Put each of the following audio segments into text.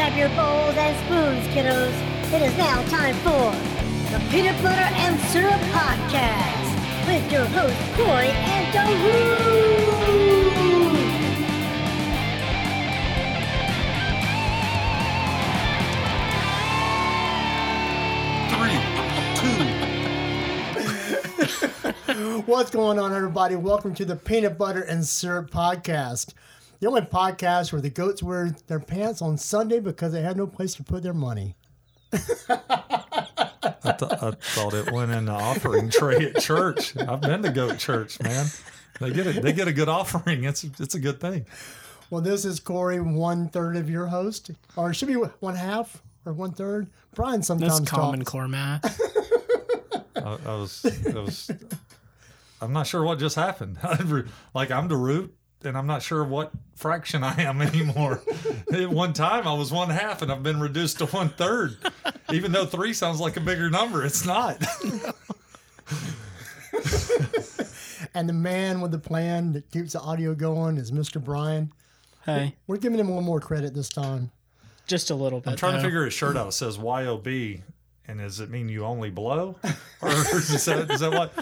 grab your bowls and spoons, kiddos. It is now time for the Peanut Butter and Syrup Podcast with your hosts, Cory and Da Ruut. What's going on, everybody? Welcome to the Peanut Butter and Syrup Podcast. The only podcast where the goats wear their pants on Sunday because they had no place to put their money. I, th- I thought it went in the offering tray at church. I've been to goat church, man. They get a they get a good offering. It's it's a good thing. Well, this is Cory, one third of your host, or it should be one half or one third. Brian sometimes That's common talks. core math. I, I was I was I'm not sure what just happened. like I'm the root, and I'm not sure what fraction I am anymore. At one time I was one half, and I've been reduced to one third. Even though three sounds like a bigger number, it's not. And the man with the plan that keeps the audio going is Mr. Brian. hey, We're giving him one more credit this time. just a little bit. I'm trying to figure his shirt out. It says YOB. And does it mean you only blow? Or is that, is that what?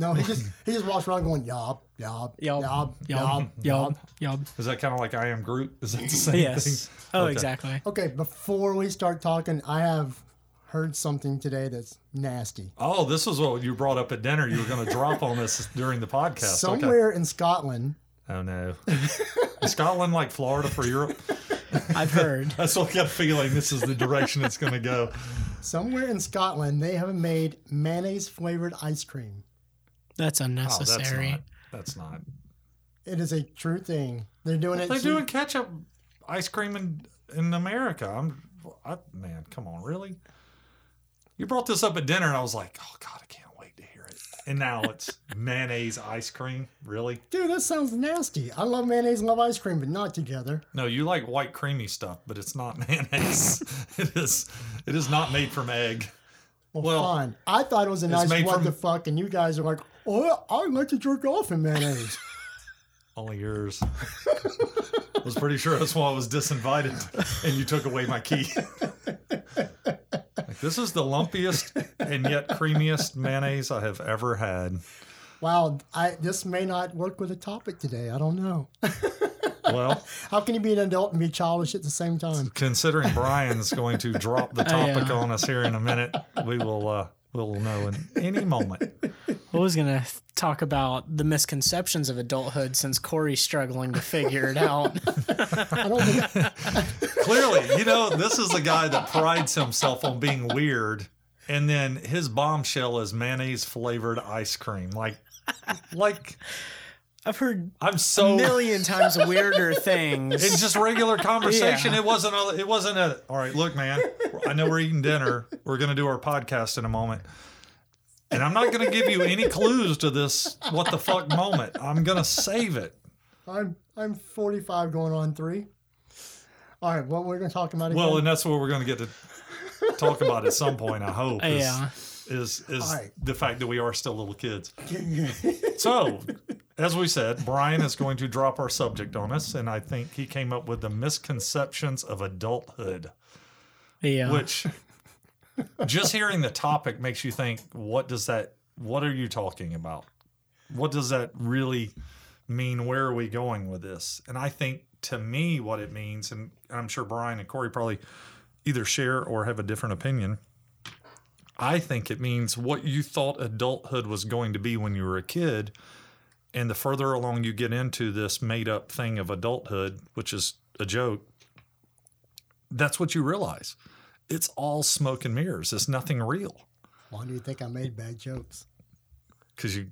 No, he just he just walks around going yob yob Yob, yob yob, yob yob, yob. Is that kind of like I am Groot? Is that the same Yes. thing? Oh, Okay. exactly. Okay, before we start talking, I have heard something today that's nasty. Oh, this was what you brought up at dinner. You were going to drop on this during the podcast. Okay. Somewhere in Scotland, Oh, no. Is Scotland like Florida for Europe? I've heard. That's what I got a feeling this is the direction it's going to go. somewhere in Scotland, they have made mayonnaise flavored ice cream. That's Oh, that's unnecessary. not. That's not. It is a true thing. They're doing it. They're to- doing ketchup ice cream in, in America. I'm, I, man, come on, really? You brought this up at dinner, and I was like, oh, God, I can't wait to hear it. And now it's mayonnaise ice cream. Really? Dude, that sounds nasty. I love mayonnaise and love ice cream, but not together. No, you like white creamy stuff, but it's not mayonnaise. it is. It is not made from egg. Well, Well, fine. I thought it was a nice made what from- the fuck, and you guys are like, oh, I like to jerk off in mayonnaise. Only yours. I was pretty sure that's why I was disinvited, and you took away my key. Like, this is the lumpiest and yet creamiest mayonnaise I have ever had. wow, I this may not work with the topic today. I don't know. Well, How can you be an adult and be childish at the same time? considering Brian's going to drop the Oh, yeah. topic on us here in a minute, we will uh, we'll know in any moment. I was gonna talk about the misconceptions of adulthood since Cory's struggling to figure it out. I don't think Clearly, you know, this is a guy that prides himself on being weird, and then his bombshell is mayonnaise flavored ice cream. Like, like I've heard I'm a so million times weirder things. It's just regular conversation. Yeah. It wasn't. A, it wasn't a. All right, look, man. I know we're eating dinner. We're gonna do our podcast in a moment. And I'm not going to give you any clues to this what the fuck moment. I'm going to save it. I'm I'm 45 going on three. All right, what we're going to talk about again? Well, and that's what we're going to get to talk about at some point, I hope. Is, yeah. is is All right. the fact that we are still little kids. So, as we said, Brian is going to drop our subject on us, and I think he came up with the misconceptions of adulthood, Yeah. which just hearing the topic makes you think, what does that, what are you talking about? What does that really mean? Where are we going with this? And I think to me, what it means, and I'm sure Brian and Cory probably either share or have a different opinion. I think it means what you thought adulthood was going to be when you were a kid. And the further along you get into this made up thing of adulthood, which is a joke, that's what you realize. It's all smoke and mirrors. It's nothing real. Why do you think I made bad jokes? Because you,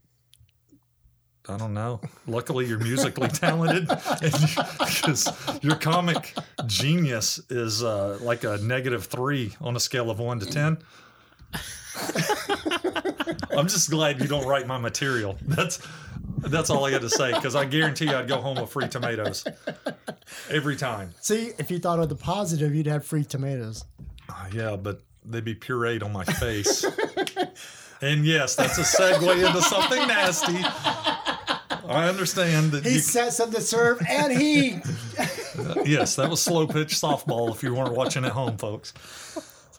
I don't know. Luckily, you're musically talented. Because your comic genius is uh, like a negative three on a scale of one to 10. I'm just glad you don't write my material. That's that's all I got to say because I guarantee you I'd go home with free tomatoes every time. See, if you thought of the positive, you'd have free tomatoes. Uh, yeah, but they'd be pureed on my face. and yes, that's a segue into something nasty. I understand that He you, set some to serve, and he yes, that was slow pitch softball. If you weren't watching at home, folks.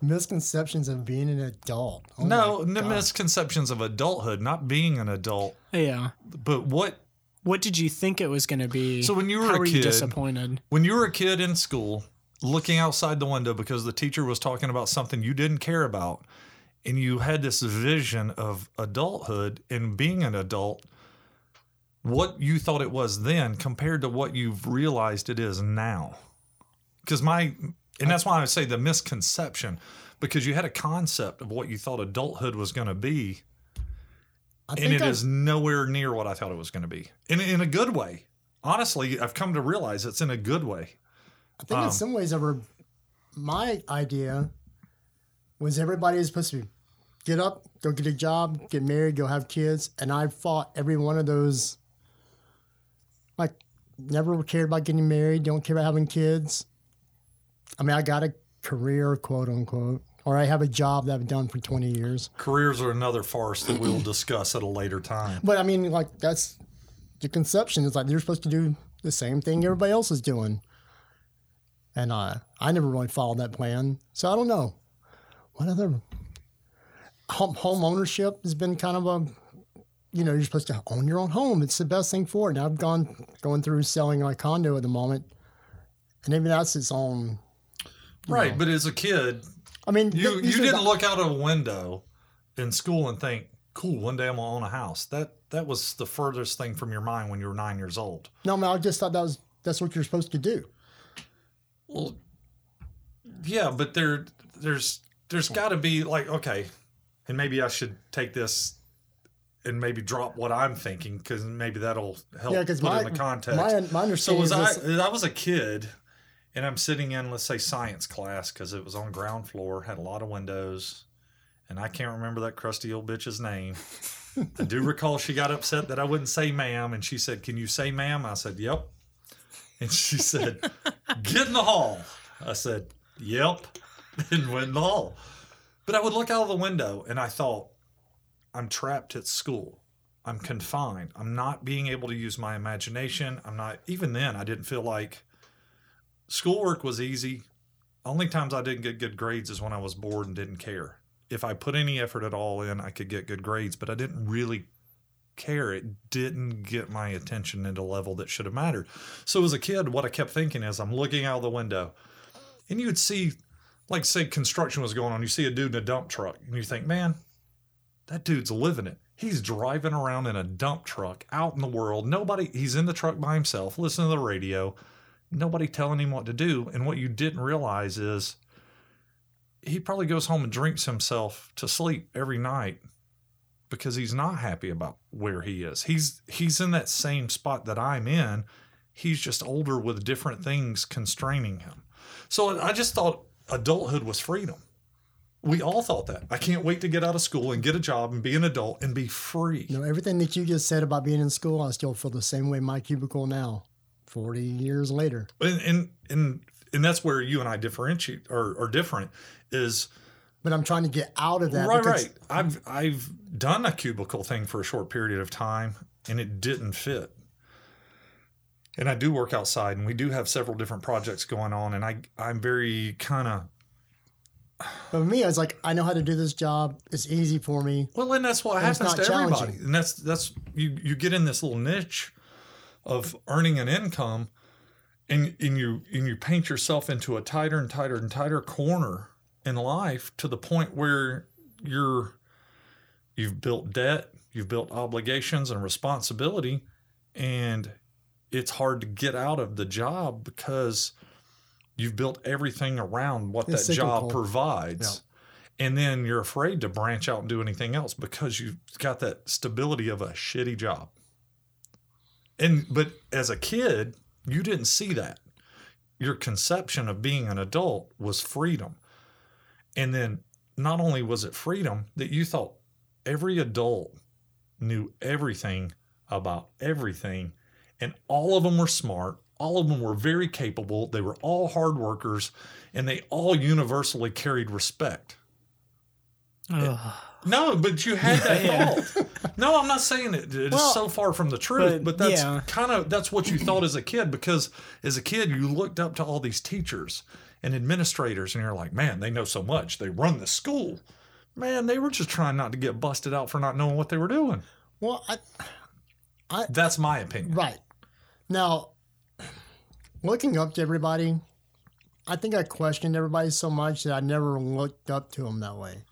Misconceptions of being an adult. Oh No, my the misconceptions of adulthood, not being an adult, Yeah. but what What did you think it was going to be? So when you were How a were you kid- disappointed? when you were a kid in school, looking outside the window because the teacher was talking about something you didn't care about, and you had this vision of adulthood and being an adult, what you thought it was then compared to what you've realized it is now. Because my, and that's why I say the misconception, because you had a concept of what you thought adulthood was going to be, and it I- is nowhere near what I thought it was going to be. In, in a good way. Honestly, I've come to realize it's in a good way. I think Um, in some ways, ever my idea was everybody is supposed to get up, go get a job, get married, go have kids, and I fought every one of those. Like, never cared about getting married, don't care about having kids. I mean, I got a career, quote unquote, or I have a job that I've done for twenty years. Careers are another farce that we'll discuss at a later time. But I mean, like that's the conception. It's like you're supposed to do the same thing everybody else is doing. And uh, I never really followed that plan, so I don't know. What other home, home ownership has been kind of a, you know, you're supposed to own your own home. It's the best thing for it. And I've gone going through selling my condo at the moment, and even that's its own. Right, but as a kid, I mean, you you didn't the- look out of a window in school and think, "Cool, one day I'm gonna own a house." That that was the furthest thing from your mind when you were nine years old. No, man, I just thought that was that's what you're supposed to do. Well, yeah, but there there's there's got to be like okay, and maybe I should take this and maybe drop what I'm thinking because maybe that'll help Yeah, put because it in the context. my my understanding So was is I? I was a kid, and I'm sitting in, let's say, science class because it was on ground floor, had a lot of windows, and I can't remember that crusty old bitch's name. I do recall she got upset that I wouldn't say ma'am, and she said, "Can you say ma'am?" I said, "Yep," and she said, "Get in the hall." I said, "Yep," and went in the hall. But I would look out of the window, and I thought, I'm trapped at school. I'm confined. I'm not being able to use my imagination. I'm not, even then, I didn't feel like schoolwork was easy. Only times I didn't get good grades is when I was bored and didn't care. If I put any effort at all in, I could get good grades, but I didn't really care. It didn't get my attention at a level that should have mattered. So as a kid, what I kept thinking is I'm looking out the window and you would see, like, say, construction was going on. You see a dude in a dump truck and you think, man, that dude's living it. He's driving around in a dump truck out in the world. Nobody, he's in the truck by himself, listening to the radio, nobody telling him what to do. And what you didn't realize is he probably goes home and drinks himself to sleep every night because he's not happy about where he is. He's he's in that same spot that I'm in. He's just older with different things constraining him. So I just thought adulthood was freedom. We all thought that. I can't wait to get out of school and get a job and be an adult and be free. You know, everything that you just said about being in school, I still feel the same way in my cubicle now, 40 years later. And, and and and that's where you and I differentiate or are different is But I'm trying to get out of that. right because- right. I've I've done a cubicle thing for a short period of time and it didn't fit. And I do work outside and we do have several different projects going on and I I'm very kind of But for me, I was like, I know how to do this job. It's easy for me. Well, and that's what And happens to everybody. And that's that's you you get in this little niche of earning an income and and you and you paint yourself into a tighter and tighter and tighter corner in life to the point where you're you've built debt, you've built obligations and responsibility and it's hard to get out of the job because you've built everything around what It's that job cyclical. provides and then you're afraid to branch out and do anything else because you've got that stability of a shitty job. And but as a kid, you didn't see that. Your conception of being an adult was freedom. And then not only was it freedom that you thought every adult knew everything about everything and all of them were smart, all of them were very capable, they were all hard workers and they all universally carried respect Ugh. No, but you had that thought. No, I'm not saying it. It is Well, so far from the truth, but, but, that's yeah. kind of that's what you thought as a kid because as a kid you looked up to all these teachers and administrators and you're like, man, they know so much. They run the school. Man, they were just trying not to get busted out for not knowing what they were doing. Well, I, I that's my opinion. right now, looking up to everybody, I think I questioned everybody so much that I never looked up to them that way.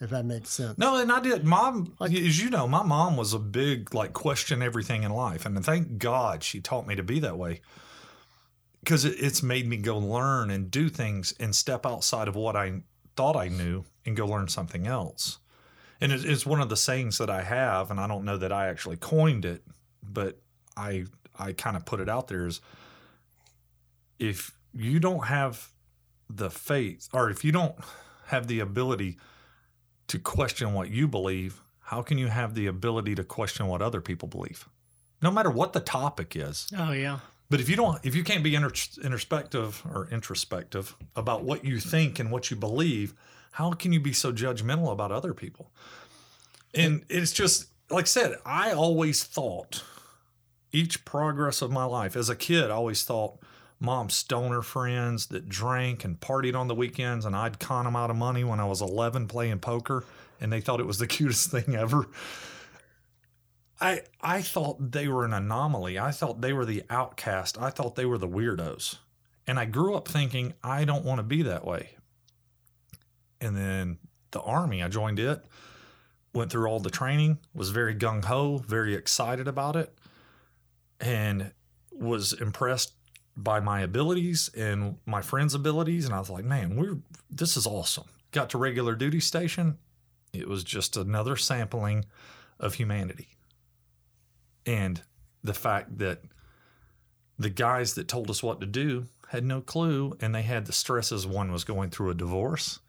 If that makes sense. No, and I did. Mom, as you know, my mom was a big like question everything in life, and thank God she taught me to be that way because it, it's made me go learn and do things and step outside of what I thought I knew and go learn something else. And it, it's one of the sayings that I have, and I don't know that I actually coined it, but I I kind of put it out there is if you don't have the faith or if you don't have the ability to question what you believe, how can you have the ability to question what other people believe? No matter what the topic is. Oh yeah. But if you don't, if you can't be inter- introspective or introspective about what you think and what you believe, how can you be so judgmental about other people? And it's just like I said, I always thought each progress of my life as a kid, I always thought mom's stoner friends that drank and partied on the weekends, and I'd con them out of money when I was 11 playing poker, and they thought it was the cutest thing ever. I I thought they were an anomaly. I thought they were the outcast. I thought they were the weirdos. And I grew up thinking I don't want to be that way. And then the army, I joined it, went through all the training, was very gung ho, very excited about it, and was impressed by my abilities and my friends' abilities. And I was like, man, we're this is awesome. Got to regular duty station. It was just another sampling of humanity and the fact that the guys that told us what to do had no clue and they had the stresses one was going through a divorce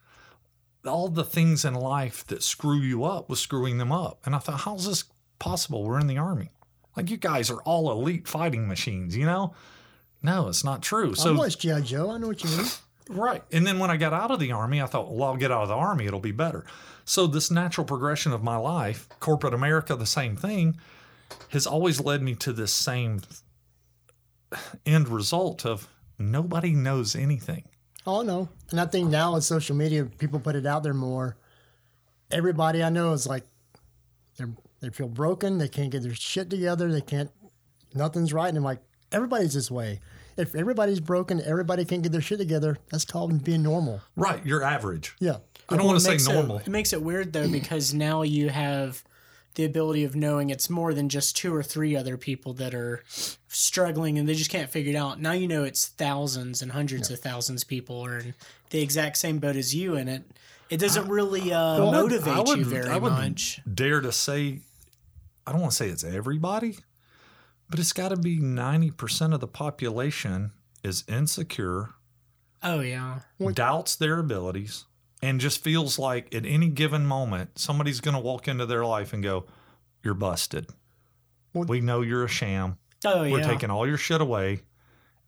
all the things in life that screw you up was screwing them up and i thought how's this possible we're in the army like you guys are all elite fighting machines you know no it's not true I so watched G.I. Joe. I know what you mean. Right. And then when I got out of the army, I thought, well, I'll get out of the army, it'll be better. So this natural progression of my life, corporate America, the same thing, has always led me to this same end result of nobody knows anything. Oh no, and I think now with social media, people put it out there more. Everybody I know is like, they they feel broken. They can't get their shit together. They can't. Nothing's right. And I'm like, everybody's this way. If everybody's broken, everybody can't get their shit together. That's called being normal. Right. You're average. Yeah. I don't want to say makes it- normal. It, makes it weird though because now you have the ability of knowing it's more than just two or three other people that are struggling and they just can't figure it out. Now you know it's thousands and hundreds of thousands of people are in the exact same boat as you, and it it doesn't really uh, Well, motivate would- you very I would much. Dare to say, I don't want to say it's everybody, but it's got to be 90% of the population is insecure Oh yeah, doubts their abilities and just feels like at any given moment somebody's going to walk into their life and go you're busted. Well- we know you're a sham. Oh we're yeah. taking all your shit away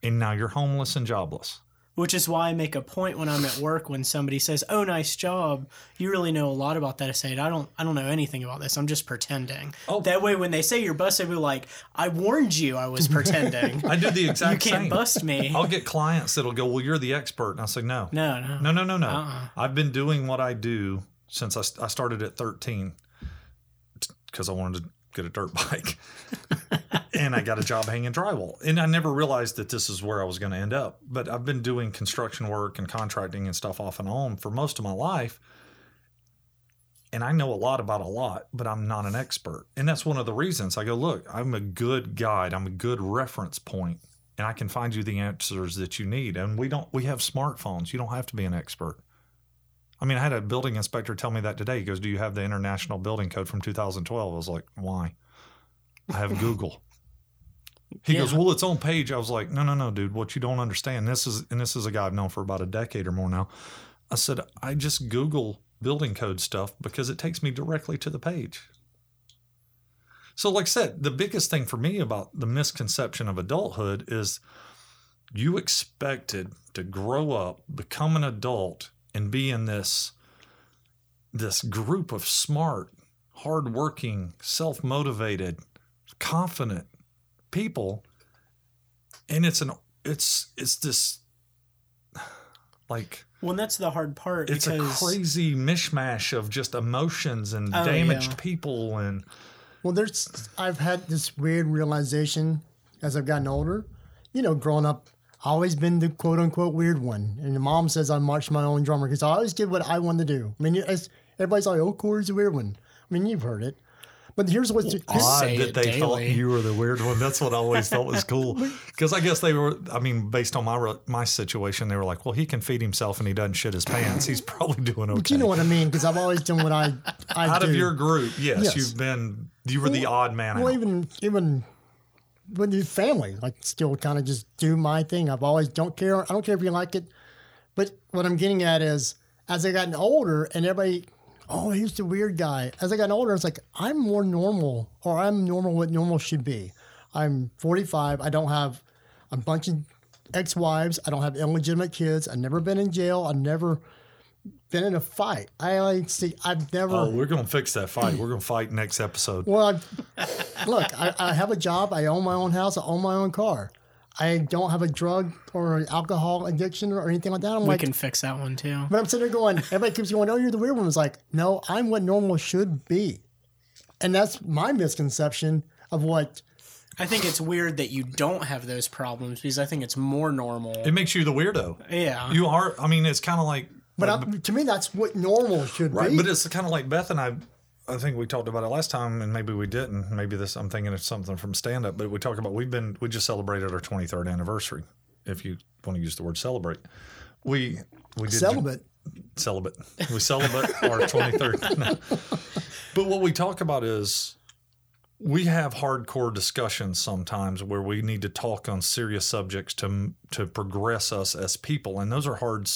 and now you're homeless and jobless Which is why I make a point when I'm at work when somebody says, "Oh, nice job." You really know a lot about that. I say, "I don't. I don't know anything about this. I'm just pretending." Oh. That way, when they say you're busted, we're like, "I warned you. I was pretending. i do the exact. Same. You can't same bust me." i'll get clients that'll go well you're the expert and i say no No, no. no no no no Uh-uh. i've been doing what i do since i, I started at 13 because i wanted to get a dirt bike and I got a job hanging drywall. And I never realized that this is where I was going to end up. But I've been doing construction work and contracting and stuff off and on for most of my life. And I know a lot about a lot, but I'm not an expert. And that's one of the reasons I go, look, I'm a good guide, I'm a good reference point, and I can find you the answers that you need. And we don't, we have smartphones. You don't have to be an expert. I mean, I had a building inspector tell me that today. He goes, Do you have the International Building Code from 2012? I was like, Why? I have Google. He Yeah. goes, Well, it's on page. I was like, No, no, no, dude. What you don't understand, this is, and this is a guy I've known for about a decade or more now. I said, I just Google building code stuff because it takes me directly to the page. So, like I said, the biggest thing for me about the misconception of adulthood is you expected to grow up, become an adult, and be in this this group of smart, hardworking, self motivated, confident people, and it's an it's it's this like Well, and that's the hard part it's because a crazy mishmash of just emotions and Oh, damaged yeah. people and Well, there's I've had this weird realization as I've gotten older. You know, growing up, I always been the quote unquote weird one, and the mom says I marched my own drummer because I always did what I wanted to do. I mean, it's, everybody's like, "Oh, Cory's a weird one." I mean, you've heard it, but here's what's here's, odd that they thought you were the weird one. That's what I always thought was cool. Because I guess they were. I mean, based on my my situation, they were like, "Well, he can feed himself and he doesn't shit his pants. He's probably doing okay." but you know what I mean because I've always done what I I Out do. of your group, yes, Yes. you've been. You were the odd man well, out. even even with your family, like still kind of just do my thing. I've always don't care. I don't care if you like it, but what I'm getting at is as I gotten older and everybody, oh, he's the weird guy. As I got older, it's like I'm more normal, or I'm normal what normal should be. I'm 45. I don't have a bunch of ex-wives. I don't have illegitimate kids. I've never been in jail. I've never been in a fight. I like see. I've never. Oh, we're gonna fix that fight. We're gonna fight next episode. Well, I, look, I, I have a job. I own my own house. I own my own car. I don't have a drug or alcohol addiction or anything like that. I'm we like, can fix that one too. but I'm sitting there going, everybody keeps going, oh, you're the weird one. It's like, no, I'm what normal should be. And that's my misconception of what, I think it's weird that you don't have those problems because I think it's more normal. It makes you the weirdo. yeah. You are. I mean, it's kind of like. but I, to me, that's what normal should Right, be. but it's kind of like Beth and I. I think we talked about it last time, and maybe we didn't. Maybe this I'm thinking of something from stand up, but we talked about we've been we just celebrated our 23rd anniversary. If you want to use the word celebrate, we we did Celibate. celibate. We celebrate our 23rd. No. But what we talk about is we have hardcore discussions sometimes where we need to talk on serious subjects to to progress us as people, and those are hard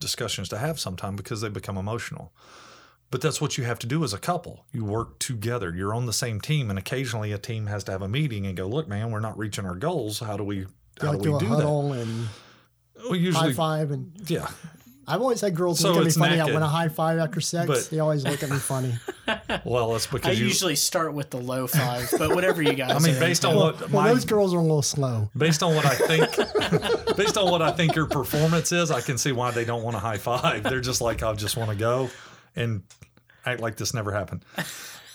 discussions to have sometimes because they become emotional. But that's what you have to do as a couple. You work together. You're on the same team, and occasionally a team has to have a meeting and go, "Look, man, we're not reaching our goals. How do we? How Like do we do a do that?" huddle and Well, high five. And yeah. I've always had girls So look at me funny. naked. When I high five after sex, But- they always look at me funny. Well, that's I because you. usually start with the low five, but whatever you guys. I mean, are based into. on what Well, my those girls are a little slow. based on what I think, based on what I think your performance is, I can see why they don't want a high five. They're just like, I just want to go and act like this never happened.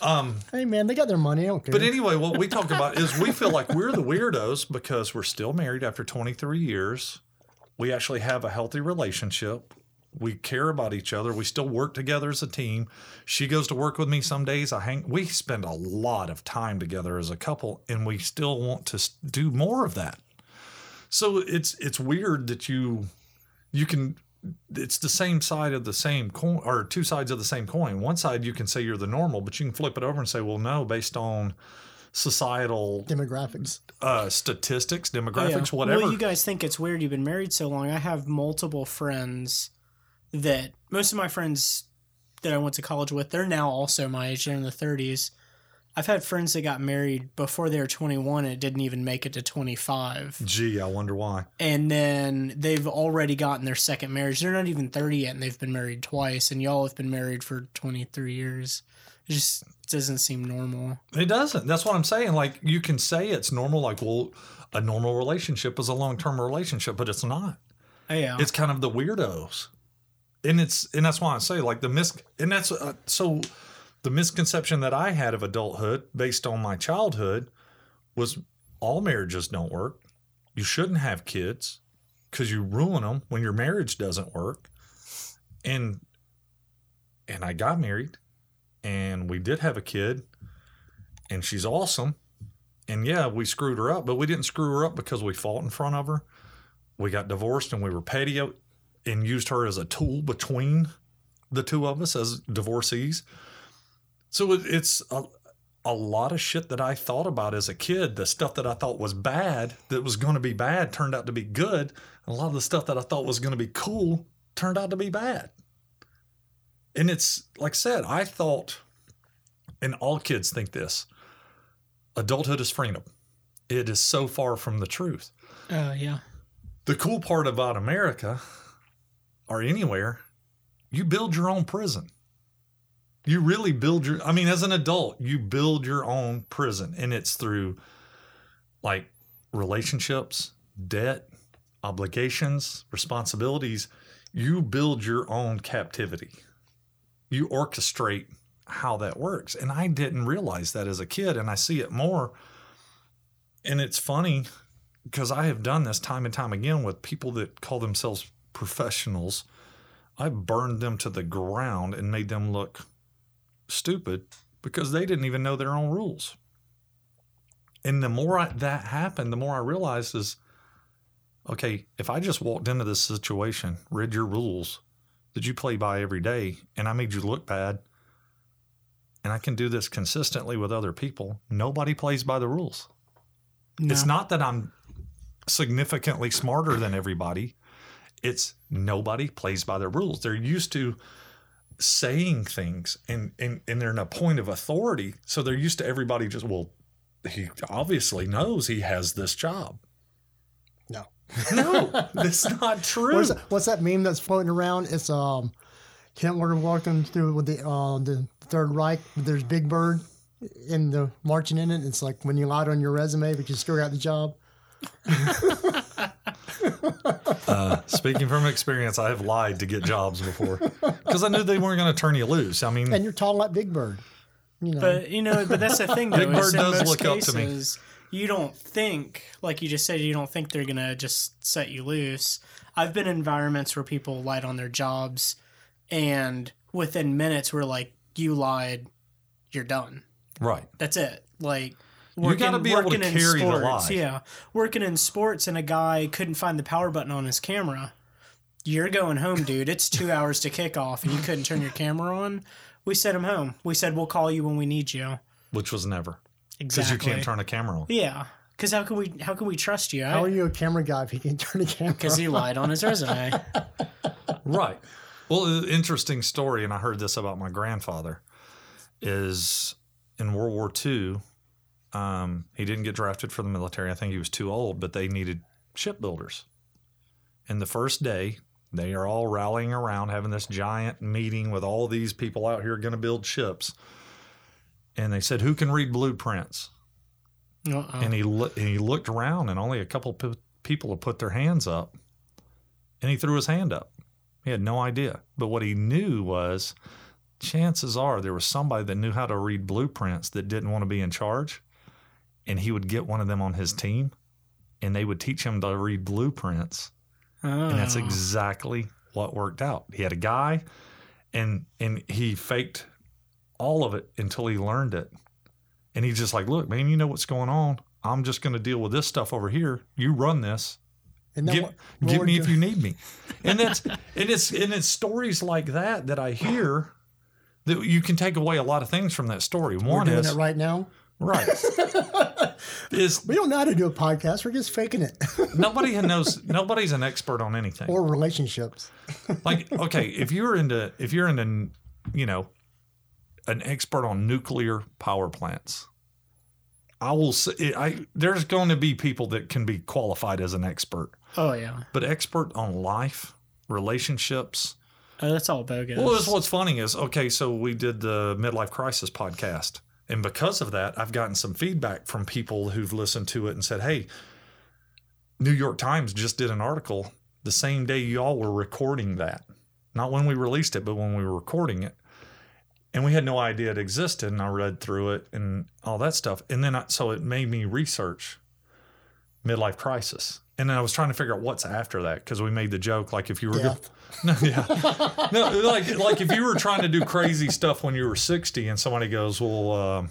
Um, hey, man, they got their money. I don't care. But anyway, what we talk about is we feel like we're the weirdos because we're still married after 23 years. We actually have a healthy relationship. We care about each other. We still work together as a team. She goes to work with me some days. I hang. We spend a lot of time together as a couple, and we still want to do more of that. So it's it's weird that you you can it's the same side of the same coin or two sides of the same coin. One side you can say you're the normal, but you can flip it over and say, well, no, based on societal Demographics. uh, statistics, Oh, yeah. demographics, whatever. Well, you guys think it's weird you've been married so long. I have multiple friends that most of my friends that I went to college with, they're now also my age. They're in the 30s. I've had friends that got married before they were 21 and it didn't even make it to 25. Gee, I wonder why. And then they've already gotten their second marriage. They're not even 30 yet and they've been married twice. And y'all have been married for 23 years. It just doesn't seem normal. It doesn't. That's what I'm saying. Like you can say it's normal, like, well, a normal relationship is a long term relationship, but it's not. Oh, yeah. It's kind of the weirdos. And it's and that's why I say like the mis and that's uh, so the misconception that I had of adulthood based on my childhood was all marriages don't work. You shouldn't have kids because you ruin them when your marriage doesn't work. And and I got married and we did have a kid and she's awesome. And yeah, we screwed her up, but we didn't screw her up because we fought in front of her. We got divorced and we were petty and used her as a tool between the two of us as divorcees. So it's a, a lot of shit that I thought about as a kid. The stuff that I thought was bad, that was going to be bad, turned out to be good. A lot of the stuff that I thought was going to be cool turned out to be bad. And it's like I said, I thought, and all kids think this adulthood is freedom. It is so far from the truth. Oh, yeah. The cool part about America or anywhere, you build your own prison. You really build your. I mean, as an adult, you build your own prison, and it's through like relationships, debt, obligations, responsibilities. You build your own captivity. You orchestrate how that works. And I didn't realize that as a kid, and I see it more. And it's funny because I have done this time and time again with people that call themselves professionals. I've burned them to the ground and made them look stupid because they didn't even know their own rules. And the more I, that happened, the more I realized is okay, if I just walked into this situation, read your rules that you play by every day, and I made you look bad, and I can do this consistently with other people, nobody plays by the rules. It's not that I'm significantly smarter than everybody. It's nobody plays by their rules. They're used to saying things and, and, and they're in a point of authority. So they're used to everybody just, well, he obviously knows he has this job. No. No, that's not true. What's that, what's that meme that's floating around? It's um, Hitler walking through with the uh, the Third Reich. There's Big Bird in the marching in it. It's like when you lied on your resume, but you still got the job. Uh, speaking from experience, I have lied to get jobs before because I knew they weren't going to turn you loose. I mean, And you're tall like Big Bird. You know, But you know, but that's the thing though. Big Bird in does most look up to me. cases, You don't think, like you just said, you don't think they're gonna just set you loose. I've been in environments where people lied on their jobs, and within minutes, we're like, "You lied, you're done." right. That's it. Like You gotta be able to working in carry the sports, lie. Yeah, working in sports, and a guy couldn't find the power button on his camera. You're going home, dude. It's two hours to kickoff, and you couldn't turn your camera on. We sent him home. We said we'll call you when we need you. Which was never Exactly. because you can't turn a camera on. Yeah, because how can we how can we trust you? how are you a camera guy if you can't turn a camera? Because he lied on his resume. Right. Well, interesting story, and I heard this about my grandfather, is in World War II, um, he didn't get drafted for the military. I think he was too old, but they needed shipbuilders. And the first day, they are all rallying around having this giant meeting with all these people out here going to build ships. And they said, Who can read blueprints? Uh-oh. And he loo- and he looked around, and only a couple pe- people had put their hands up, and he threw his hand up. He had no idea, but what he knew was, chances are there was somebody that knew how to read blueprints that didn't want to be in charge, and he would get one of them on his team, and they would teach him to read blueprints, and that's Oh. exactly what worked out. He had a guy, and and he faked all of it until he learned it. And he's just like, look, man, you know what's going on. I'm just going to deal with this stuff over here. You run this. Isn't that Get, what- get me we're if you need me. And that's and it's and it's stories like that that I hear that you can take away a lot of things from that story. We're One doing is it right now. Right. is We don't know how to do a podcast. We're just faking it. nobody knows nobody's an expert on anything. or relationships. like okay if you're into if you're into you know an expert on nuclear power plants i will say i there's going to be people that can be qualified as an expert Oh yeah. but expert on life relationships Oh, that's all bogus. well that's what's funny is okay so we did the midlife crisis podcast and because of that i've gotten some feedback from people who've listened to it and said hey new york times just did an article the same day y'all were recording that. Not when we released it but when we were recording it. And we had no idea it existed and i read through it and all that stuff. And then I, so it made me research midlife crisis and then i was trying to figure out what's after that because we made the joke like if you were go- no, yeah. No, like like if you were trying to do crazy stuff when you were 60 and somebody goes, "Well, um,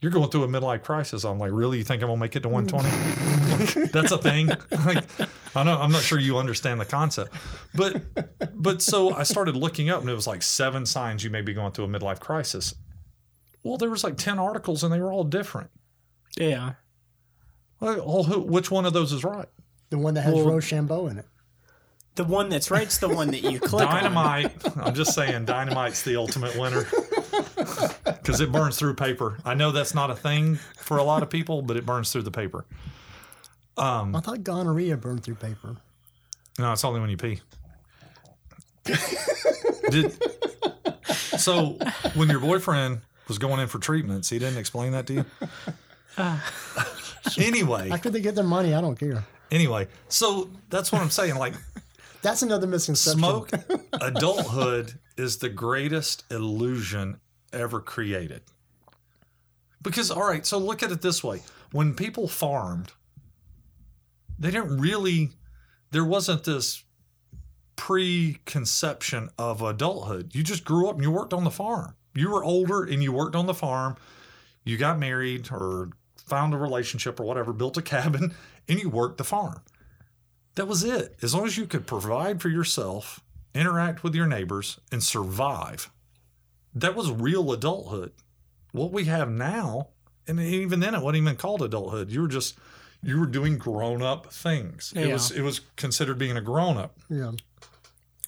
you're going through a midlife crisis." I'm like, "Really? You think I'm going to make it to 120?" That's a thing. Like I know I'm not sure you understand the concept. But but so I started looking up and it was like seven signs you may be going through a midlife crisis. Well, there was like 10 articles and they were all different. yeah. Well, well, who, which one of those is right? The one that has Well- Rochambeau in it. The one that's right's the one that you click on. Dynamite. I'm just saying, dynamite's the ultimate winner because it burns through paper. I know that's not a thing for a lot of people, but it burns through the paper. Um, I thought gonorrhea burned through paper. no, it's only when you pee. Did, So when your boyfriend was going in for treatments, he didn't explain that to you. anyway, After they get their money, I don't care. anyway, so that's what I'm saying. Like That's another misconception. smoke, adulthood is the greatest illusion ever created. Because all right, so look at it this way: when people farmed, they didn't really. There wasn't this preconception of adulthood. You just grew up and you worked on the farm. You were older and you worked on the farm. You got married or found a relationship or whatever, built a cabin, and you worked the farm. That was it. As long as you could provide for yourself, interact with your neighbors, and survive, that was real adulthood. What we have now, and even then, it wasn't even called adulthood. You were just you were doing grown up things. It was it was considered being a grown up. Yeah.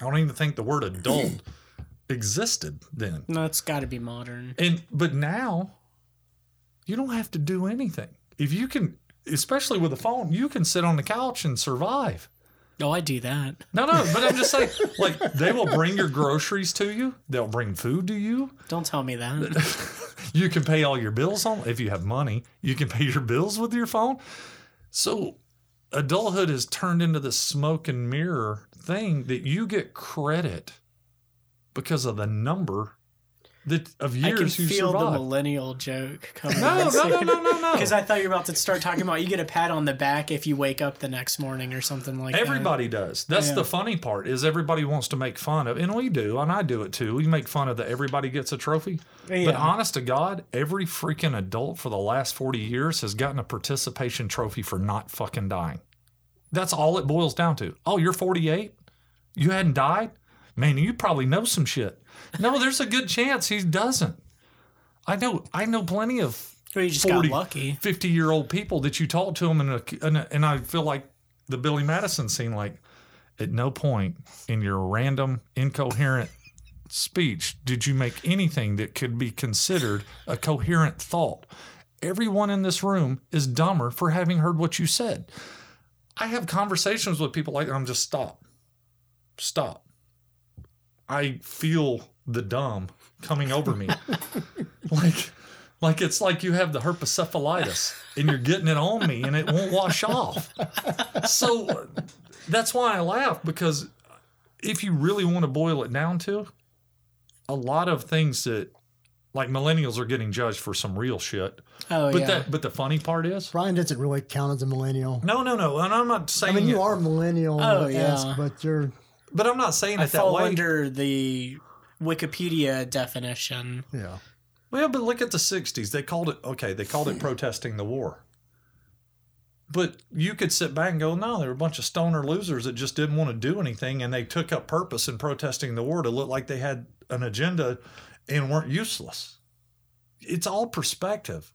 I don't even think the word adult existed then. No, it's got to be modern. And but now you don't have to do anything. If you can especially with a phone, you can sit on the couch and survive. Oh, I do that. No, no, but I'm just saying, like, they will bring your groceries to you. They'll bring food to you. Don't tell me that. You can pay all your bills on if you have money. You can pay your bills with your phone. So, adulthood has turned into this smoke and mirror thing that you get credit because of the number that of I years can you feel the millennial joke coming. No, no, no, no, no, no. Because I thought you were about to start talking about you get a pat on the back if you wake up the next morning or something like that. Everybody does. That's Yeah. the funny part is everybody wants to make fun of, and we do, and I do it too. We make fun of that everybody gets a trophy. But honest to God, every freaking adult for the last 40 years has gotten a participation trophy for not fucking dying. That's all it boils down to. Oh, you're 48? You hadn't died? Man, you probably know some shit. No, there's a good chance he doesn't. I know I know plenty of Or you just 40, got lucky. 50 year old people that you talk to them and, and, and I feel like the Billy Madison scene, like at no point in your random, incoherent speech did you make anything that could be considered a coherent thought. Everyone in this room is dumber for having heard what you said. I have conversations with people like I'm just stop. Stop. I feel the dumb coming over me. like like it's like you have the herpetocephalitis and you're getting it on me and it won't wash off. So that's why I laugh because if you really want to boil it down to a lot of things that like millennials are getting judged for some real shit. Oh But yeah. that but the funny part is Brian doesn't really count as a millennial. no, no, no. And I'm not saying I saying mean, you it- are millennial, Oh, yeah. but you're but I'm not saying I it that fall way. under the Wikipedia definition. yeah. Well, but look at the '60s. They called it okay. They called it protesting the war. But you could sit back and go, no, they were a bunch of stoner losers that just didn't want to do anything, and they took up purpose in protesting the war to look like they had an agenda and weren't useless. It's all perspective,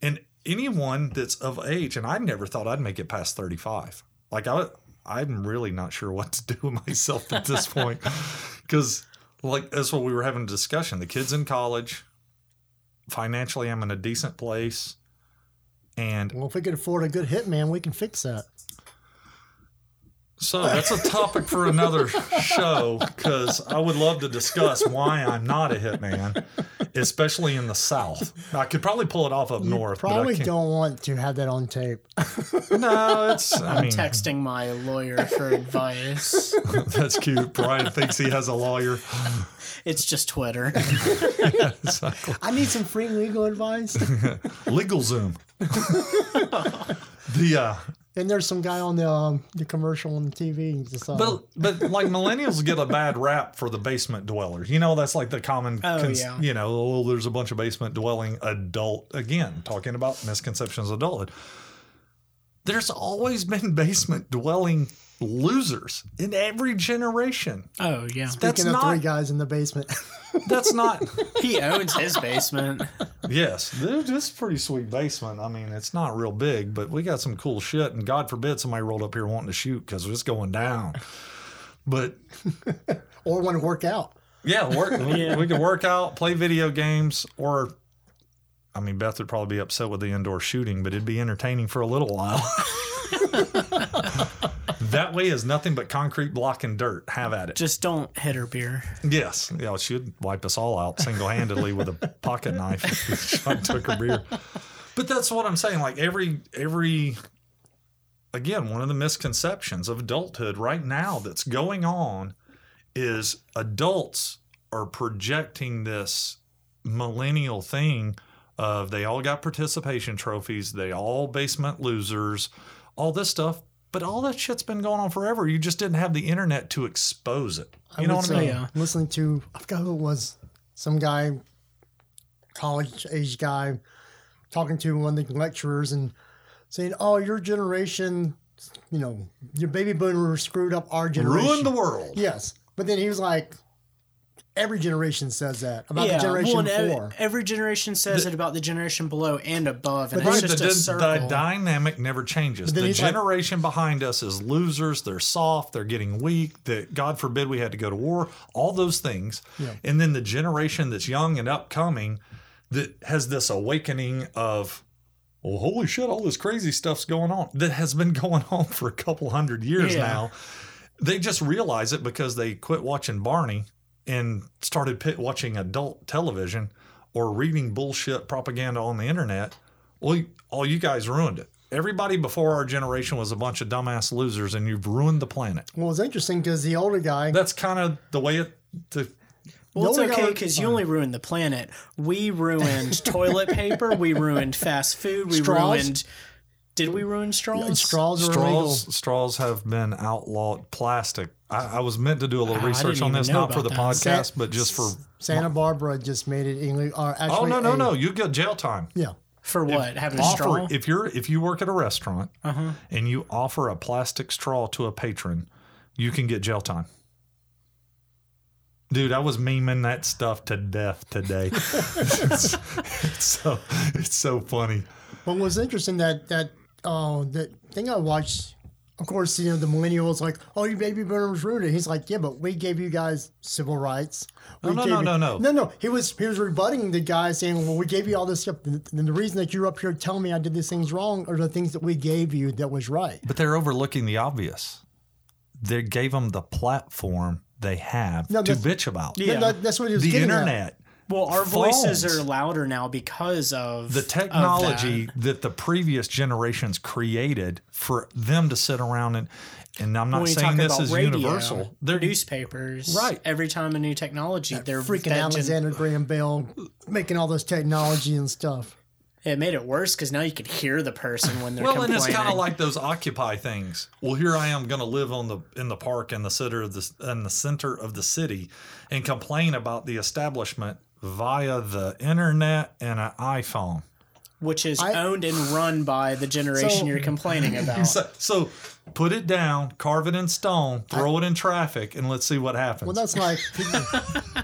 and anyone that's of age, and I never thought I'd make it past 35. Like I, I'm really not sure what to do with myself at this point, because like that's what we were having a discussion. The kids in college, financially, I'm in a decent place, and Well, if we could afford a good hitman, we can fix that. So that's a topic for another show because I would love to discuss why I'm not a hitman, especially in the South. I could probably pull it off up north, but I Probably don't want to have that on tape. No, it's. I mean, Texting my lawyer for advice. that's cute. Brian thinks he has a lawyer. It's just Twitter. I need some free legal advice. Legal Zoom. the uh, and there's some guy on the um, the commercial on the TV. Just, uh, but but like millennials get a bad rap for the basement dwellers. You know, that's like the common. Oh, yeah. You know, oh, there's a bunch of basement dwelling adult. Again, talking about misconceptions of adulthood. There's always been basement dwelling losers in every generation. Oh yeah. That's Speaking of not. three guys in the basement. That's not. He owns his basement. yes, this is pretty sweet basement. I mean, it's not real big, but we got some cool shit. And God forbid somebody rolled up here wanting to shoot because it's going down. But or want to work out. Yeah, work, Yeah. we could work out, play video games, or I mean, Beth would probably be upset with the indoor shooting, but it'd be entertaining for a little while. That way is nothing but concrete block and dirt. Have at it. Just don't hit her beer. Yes, yeah, she'd wipe us all out single handedly with a pocket knife. if I took her beer. But that's what I'm saying. Like every every again, one of the misconceptions of adulthood right now that's going on is adults are projecting this millennial thing of they all got participation trophies, they all basement losers, all this stuff. But all that shit's been going on forever. You just didn't have the internet to expose it. You know would what I mean? Yeah. Listening to, I forgot who it was, some guy, college age guy, talking to one of the lecturers and saying, "Oh, your generation, you know, your baby boomers screwed up our generation." Ruined the world. Yes, but then he was like, "Every generation says that about the generation well, and ev- before." Every generation says it about the generation below and above, and But it's just the, a the- circle. the dynamic never changes. The he's like- generation behind us is losers. They're soft. They're getting weak. That God forbid we had to go to war. All those things. And then the generation that's young and upcoming that has this awakening of, well, holy shit, all this crazy stuff's going on that has been going on for a couple hundred years Yeah. now. They just realize it because they quit watching Barney and started pit watching adult television or reading bullshit propaganda on the internet. Well, you- all you guys ruined it. Everybody before our generation was a bunch of dumbass losers, and you've ruined the planet. Well, it's interesting because the older guy, That's kind of the way it. The, Well, it's okay because you only ruined the planet. We ruined toilet paper. We ruined fast food. We Straws? ruined. Did we ruin straws? straws are illegal. straws straws have been outlawed. Plastic. I, I was meant to do a little Ah, research on this, not for the that. podcast, but just for. Santa Barbara just made it illegal. Or actually, Oh no no a- no! You get jail time. Yeah, For what? Having a straw? if you're if you work at a restaurant Uh-huh. and you offer a plastic straw to a patron, you can get jail time. Dude, I was memeing that stuff to death today. it's, it's so it's so funny. What was interesting that that uh, the thing I watched, of course, you know the millennials like, oh, you baby boomers ruined it. He's like, yeah, but we gave you guys civil rights. We no, gave no, you-" no, no. no, no. He was he was rebutting the guy saying, well, we gave you all this stuff. And the reason that you're up here telling me I did these things wrong are the things that we gave you that was right. But they're overlooking the obvious. They gave them the platform they have No, to bitch about. Yeah. That- that's what he was The getting at. Internet. well, our voices are louder now because of the of technology that. that. the previous generations created for them to sit around and and I'm not When saying this is radio, universal. They're newspapers, Right. Every time a new technology, they're Freaking that gen- Alexander Graham Bell making all this technology and stuff. It made it worse because now you could hear the person when they're well, and it's kind of like those Occupy things. Well, here I am going to live on the in the park in the center of the in the center of the city, and complain about the establishment via the internet and an iPhone. which is I- owned and run by the generation So- you're complaining about. So, so put it down, carve it in stone, throw it in traffic, and let's see what happens. Well, that's like people,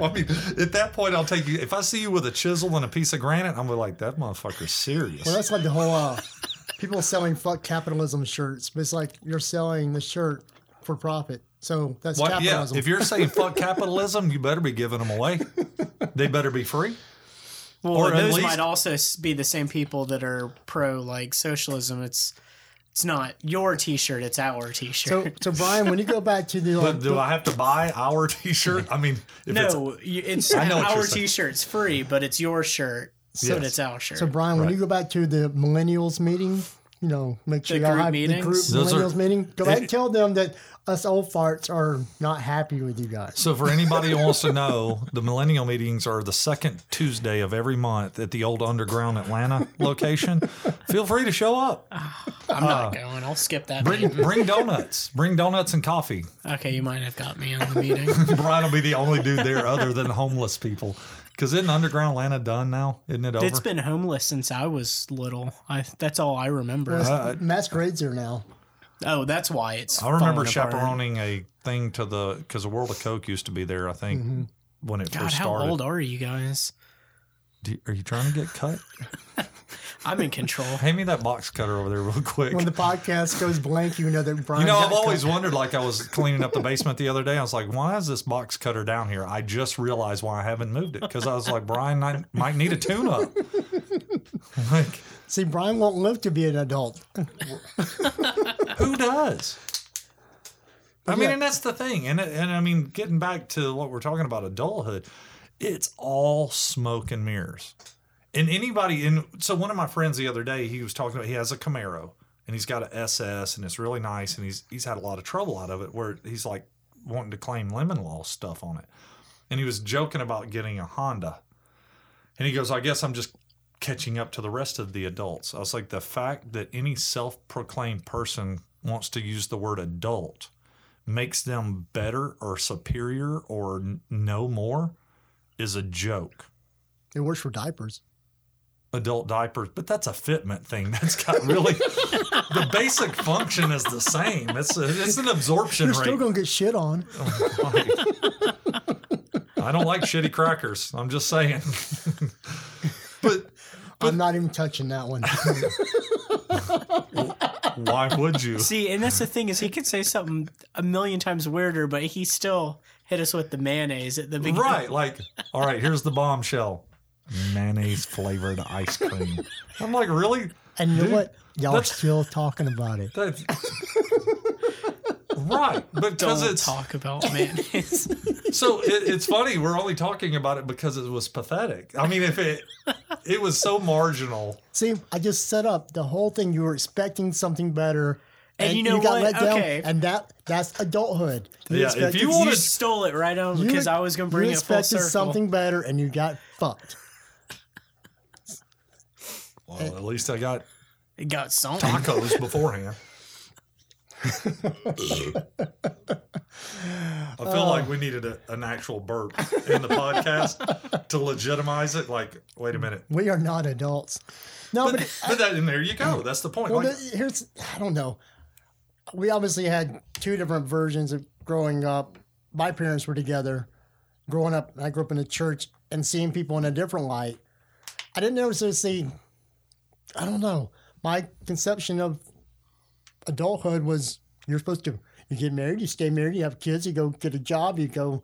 I mean, at that point, I'll take you. If I see you with a chisel and a piece of granite, I'm like, that motherfucker's serious. Well, that's like the whole uh, people selling "fuck capitalism" shirts, but it's like you're selling the shirt for profit. So that's What? Yeah, capitalism. if you're saying fuck capitalism, you better be giving them away. They better be free. Well, Or those least- might also be the same people that are pro like socialism. It's it's not your T-shirt; it's our T-shirt. so Brian, when you go back to the, But do I have to buy our T-shirt? I mean, if it's, no, you- it's I know our saying. T-shirt's free, but it's your shirt, so Yes. it's our shirt. so Brian, when Right. you go back to the millennials meeting, you know, make sure The y'all group have the group meetings? Those are- millennials meeting. Go back it- and tell them that us old farts are not happy with you guys. so for anybody who wants to know, the millennial meetings are the second Tuesday of every month at the old underground Atlanta location. Feel free to show up. Ah. I'm not going. I'll skip that. Bring meeting. bring donuts. Bring donuts and coffee. Okay, you might have got me on the meeting. Brian will be the only dude there other than homeless people. Because isn't underground Atlanta done now? Isn't it over? it's been homeless since I was little. I that's all I remember. Uh, Masquerades are now. oh, that's why it's. I remember falling apart. chaperoning a thing to the because the World of Coke used to be there. I think when it God, first how started. old are you guys? Do are you trying to get cut? I'm in control. Hand me that box cutter over there real quick. When the podcast goes blank, you know that Brian. You know, I've always cut. wondered. Like, I was cleaning up the basement the other day. I was like, "Why is this box cutter down here?" I just realized why I haven't moved it because I was like, "Brian, I might need a tune-up." like, See, Brian won't live to be an adult. who does? I mean, Yeah. and that's the thing. And and I mean, getting back to what we're talking about adulthood, it's all smoke and mirrors. And anybody in so one of my friends the other day, he was talking about he has a Camaro and he's got an SS and it's really nice and he's he's had a lot of trouble out of it where he's like wanting to claim lemon law stuff on it. And he was joking about getting a Honda. And he goes, I guess I'm just catching up to the rest of the adults. I was like, the fact that any self proclaimed person wants to use the word adult makes them better or superior or n- know more is a joke. It works for diapers. Adult diapers, but that's a fitment thing. That's got really the basic function is the same. It's a, it's an absorption You're rate. still gonna get shit on. Oh, I don't like shitty crackers. I'm just saying. but I'm not even touching that one. why would you? See, and that's the thing is he could say something a million times weirder, but he still hit us with the mayonnaise at the beginning. Right. Like, all right, here's the bombshell. Mayonnaise flavored ice cream. I'm like, really? And you know what? Y'all are that's- still talking about it. That's right. Because Don't it's talk about mayonnaise. so it, it's funny. We're only talking about it because it was pathetic. I mean, if it it was so marginal. See, I just set up the whole thing. You were expecting something better, And you know got what? let down, Okay. and that that's adulthood. Yeah, if expected- you you wanted- stole it right on you- because I was going to bring you it full expected circle. something better, and you got fucked. Well, at least I got It got something. tacos beforehand. I feel like we needed a, an actual burp in the podcast to legitimize it. Like, wait a minute. We are not adults. No, but, But that, and there you go. That's the point. well, Like, the- here's I don't know. We obviously had two different versions of growing up. My parents were together. Growing up, I grew up in a church and seeing people in a different light. I didn't necessarily see. I don't know. My conception of adulthood was you're supposed to you get married, you stay married, you have kids, you go get a job, you go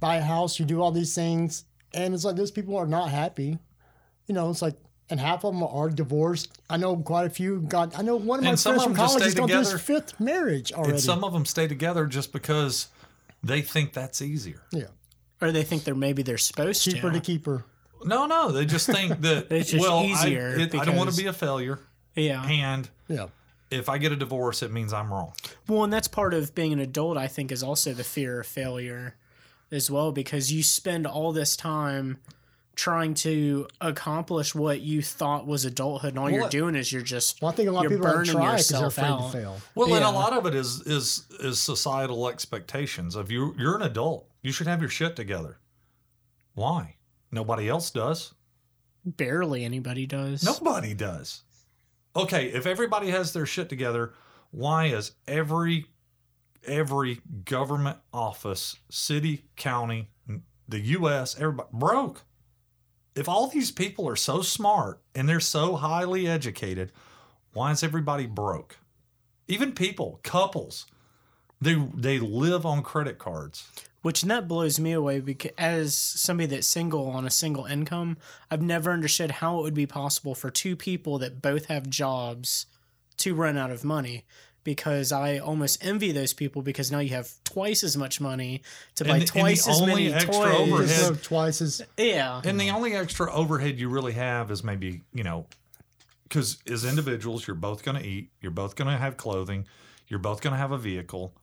buy a house, you do all these things, and it's like those people are not happy. You know, it's like, and half of them are divorced. I know quite a few. got. I know one of my And friends from college is going through his fifth marriage already. and some of them stay together just because they think that's easier. yeah, Or they think they're maybe they're supposed cheaper to. to keep her. No, no, they just think that It's just well, I- easier it- I, don't want to be a failure, Yeah. and Yeah, if I get a divorce, it means I'm wrong. Well, and that's part of being an adult, I think, is also the fear of failure as well, because you spend all this time trying to accomplish what you thought was adulthood, and all you're doing is you're just well, I think a lot of you're people don't burning try because they're afraid out. to fail. Well, and a lot of it is is is societal expectations of you. You're an adult. You should have your shit together. Why? Nobody else does. Barely anybody does. Nobody does. Okay, if everybody has their shit together, why is every every government office, city, county, the US, everybody broke? If all these people are so smart and they're so highly educated, why is everybody broke? Even people, couples, they they live on credit cards. Which and that blows me away because as somebody that's single on a single income, I've never understood how it would be possible for two people that both have jobs to run out of money. Because I almost envy those people because now you have twice as much money to buy And the- and the twice as only many extra toys. overhead- Just twice as Yeah. And the only extra overhead you really have is maybe, you know, because as individuals, you're both going to eat, you're both going to have clothing, you're both going to have a vehicle,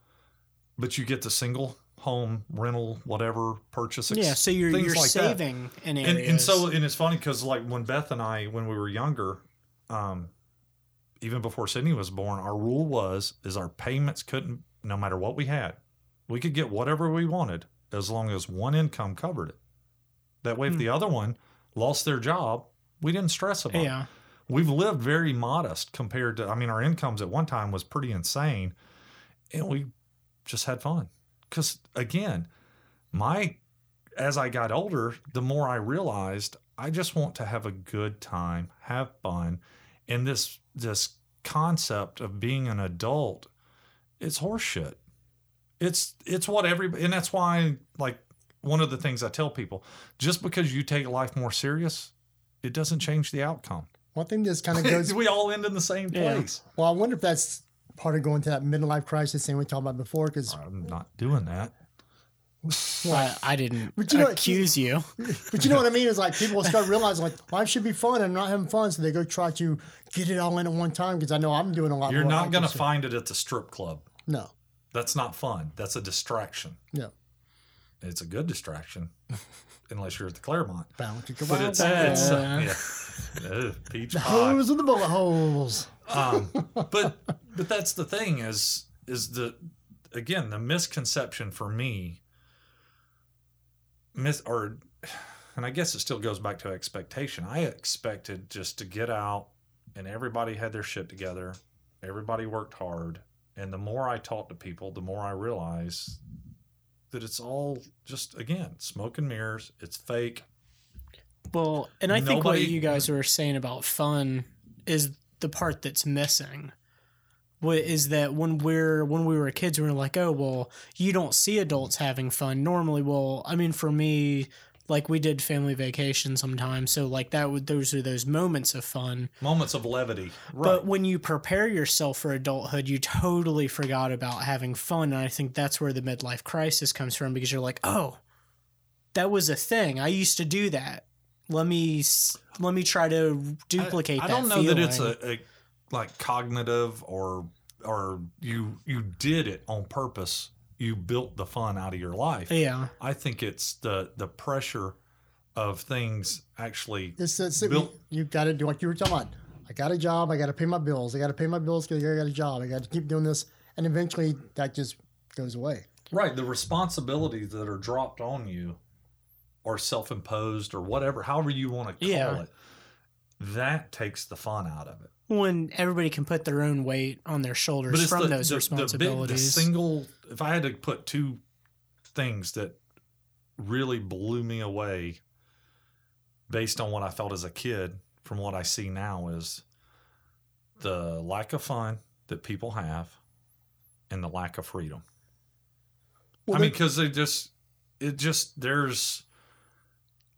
but you get the single home rental, whatever purchase. ex- Yeah, so you're things you're like that. saving in And, areas. and so, and it's funny because like when Beth and I, when we were younger, um, even before Sydney was born, our rule was is our payments couldn't, no matter what we had, we could get whatever we wanted as long as one income covered it. That way, if Hmm. the other one lost their job, we didn't stress about it. yeah, We've lived very modest compared to, I mean, our incomes at one time was pretty insane, and we just had fun. Because again, my as I got older, the more I realized I just want to have a good time, have fun, and this this concept of being an adult, it's horseshit. It's it's what everybody, and that's why like one of the things I tell people, just because you take life more serious, it doesn't change the outcome. one thing. This kind of goes. we all end in the same Yeah. place. Well, I wonder if that's part of going to that midlife crisis thing we talked about before. Because I'm not doing that. I, I didn't But you know- accuse you. But you know what I mean? Is like people start realizing like life should be fun and I'm not having fun, so they go try to get it all in at one time. Because I know I'm doing a lot. You're more not going to find it at the strip club. No, That's not fun. That's a distraction. Yeah, It's a good distraction, unless you're at the Clermont. Bound to But it's, it's uh, yeah. Ugh, peach pie. Hose of the bullet holes. um, but but that's the thing is is the again the misconception for me mis or and I guess it still goes back to expectation. I expected just to get out and everybody had their shit together, everybody worked hard, and the more I talk to people, the more I realize that it's all just again smoke and mirrors. It's fake. Well, and I think what you guys were saying about fun is the part that's missing. Is that when we're when we were kids, we were like, oh well, you don't see adults having fun normally. Well, I mean, for me, like we did family vacation sometimes, so like that would those are those moments of fun. Moments of levity. Right. But when you prepare yourself for adulthood, you totally forgot about having fun. And I think that's where the midlife crisis comes from because you're like, oh, that was a thing. I used to do that. Let me let me try to duplicate I, I don't know that it's a, a like cognitive or or you you did it on purpose. You built the fun out of your life. yeah. I think it's the the pressure of things actually. It's, it's Built- you got to do like you were talking about. I got a job. I got to pay my bills. I got to pay my bills because I got a job. I got to keep doing this, and eventually that just goes away. Right, the responsibilities that are dropped on you or self-imposed or whatever, however you want to call Yeah. it. That takes the fun out of it. When everybody can put their own weight on their shoulders from those big- responsibilities. the single. If I had to put two things that really blew me away, based on what I felt as a kid, from what I see now, is the lack of fun that people have, and the lack of freedom. Well, I mean, because they just, it just there's,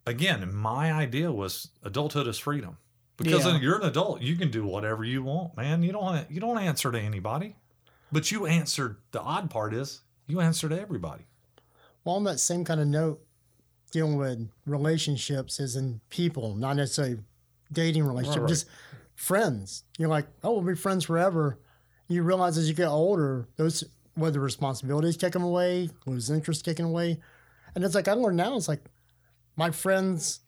again, my idea was adulthood is freedom. Because Yeah. you're an adult, you can do whatever you want, man. You don't you don't answer to anybody, but you answer. The odd part is you answer to everybody. Well, on that same kind of note, dealing with relationships is in people, not necessarily dating relationship, Right, right. just friends. You're like, oh, we'll be friends forever. You realize as you get older, those whether responsibilities taken away, lose interest taken away, and it's like I learned now. It's like my friends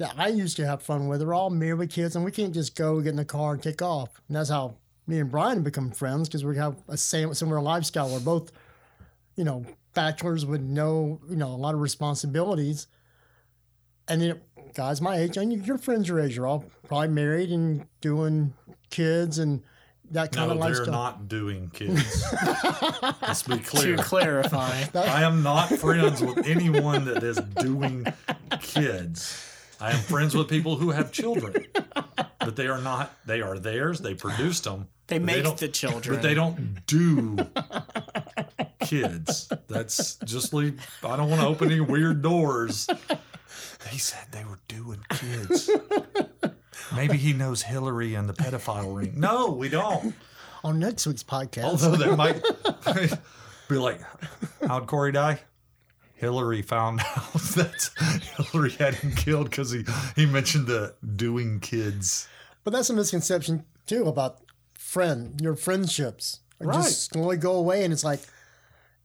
that I used to have fun with are all married with kids, and we can't just go get in the car and take off. And that's how me and Brian have become friends because we have a same similar lifestyle. We're both you know, bachelors with no, you know, a lot of responsibilities. And then guys my age, and your friends your age are all probably married and doing kids and that kind No, of they're not doing kids. Let's be to clear. clarify. I am not friends with anyone that is doing kids. I am friends with people who have children, but they are not. They are theirs. They produced them. They make don't- the children. but they don't do kids. That's just leave. I don't want to open any weird doors. They said they were doing kids. Maybe he knows Hillary and the pedophile ring. No, we don't. On next week's podcast, Although that might be like, how'd Cory die? Hillary found out that Hillary had him killed because he, he mentioned the doing kids. but that's a misconception too about friend your friendships are Right. just slowly go away, and it's like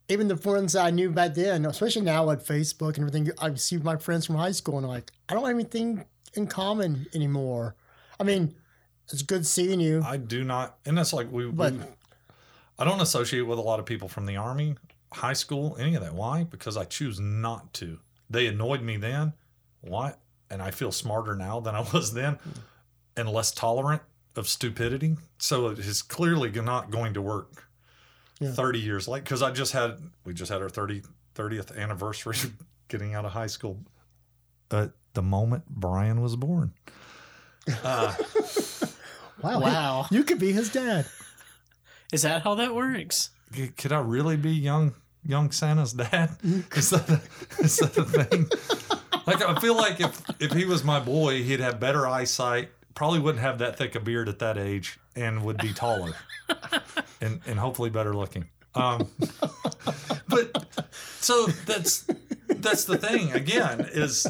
even the friends that I knew back then, especially now with Facebook and everything, I see my friends from high school and I'm like, I don't have anything in common anymore. I mean, it's good seeing you, I do not, and that's like we, but we I don't associate with a lot of people from the army, high school, any of that. Why? Because I choose not to. They annoyed me then. Why? And I feel smarter now than I was then, and less tolerant of stupidity. So it is clearly not going to work. Yeah. 30 years late because I just had we just had our 30 30th anniversary of getting out of high school at the moment Brian was born. Uh, wow, Wow. you could be his dad. Is that how that works? Could I really be young young Santa's dad? Is that a, is that a thing? Like I feel like if if he was my boy, he'd have better eyesight. Probably wouldn't have that thick a beard at that age, and would be taller. and and hopefully better looking. Um, but so that's that's the thing again is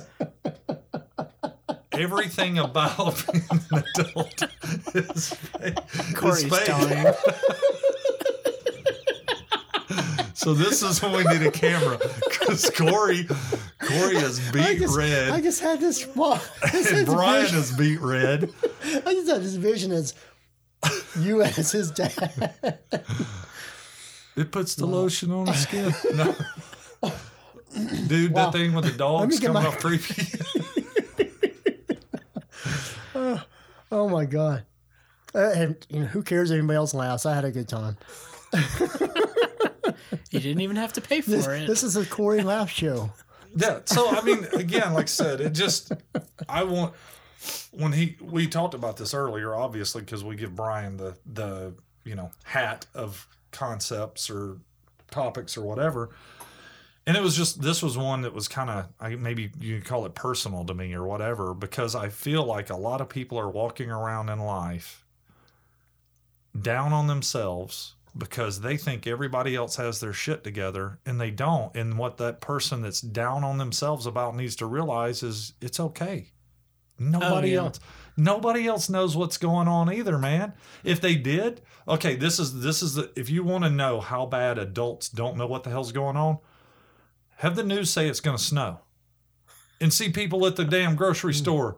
everything about being an adult is, is Cory's fake. dying. So this is when we need a camera because Cory Cory is I beat just, red I just had this. Well, and Brian vision- is beat red. I just had this vision as you as his dad. It puts the lotion on the skin. No. Dude, Wow. that thing with the dogs coming my- off creepy. Oh my god! Uh, and you know, who cares if anybody else laughs? I had a good time. You didn't even have to pay for This, it. this is a Cory laugh show. yeah. So I mean, again, like I said, it just I want when he we talked about this earlier, obviously, because we give Brian the the you know hat of concepts or topics or whatever. And it was just this was one that was kind of I maybe you could call it personal to me or whatever because I feel like a lot of people are walking around in life down on themselves because they think everybody else has their shit together and they don't. And what that person that's down on themselves about needs to realize is it's okay. Nobody yeah. else nobody else knows what's going on either, man. If they did, okay, this is this is the if you want to know how bad adults don't know what the hell's going on, have the news say it's going to snow. And see people at the damn grocery hmm. store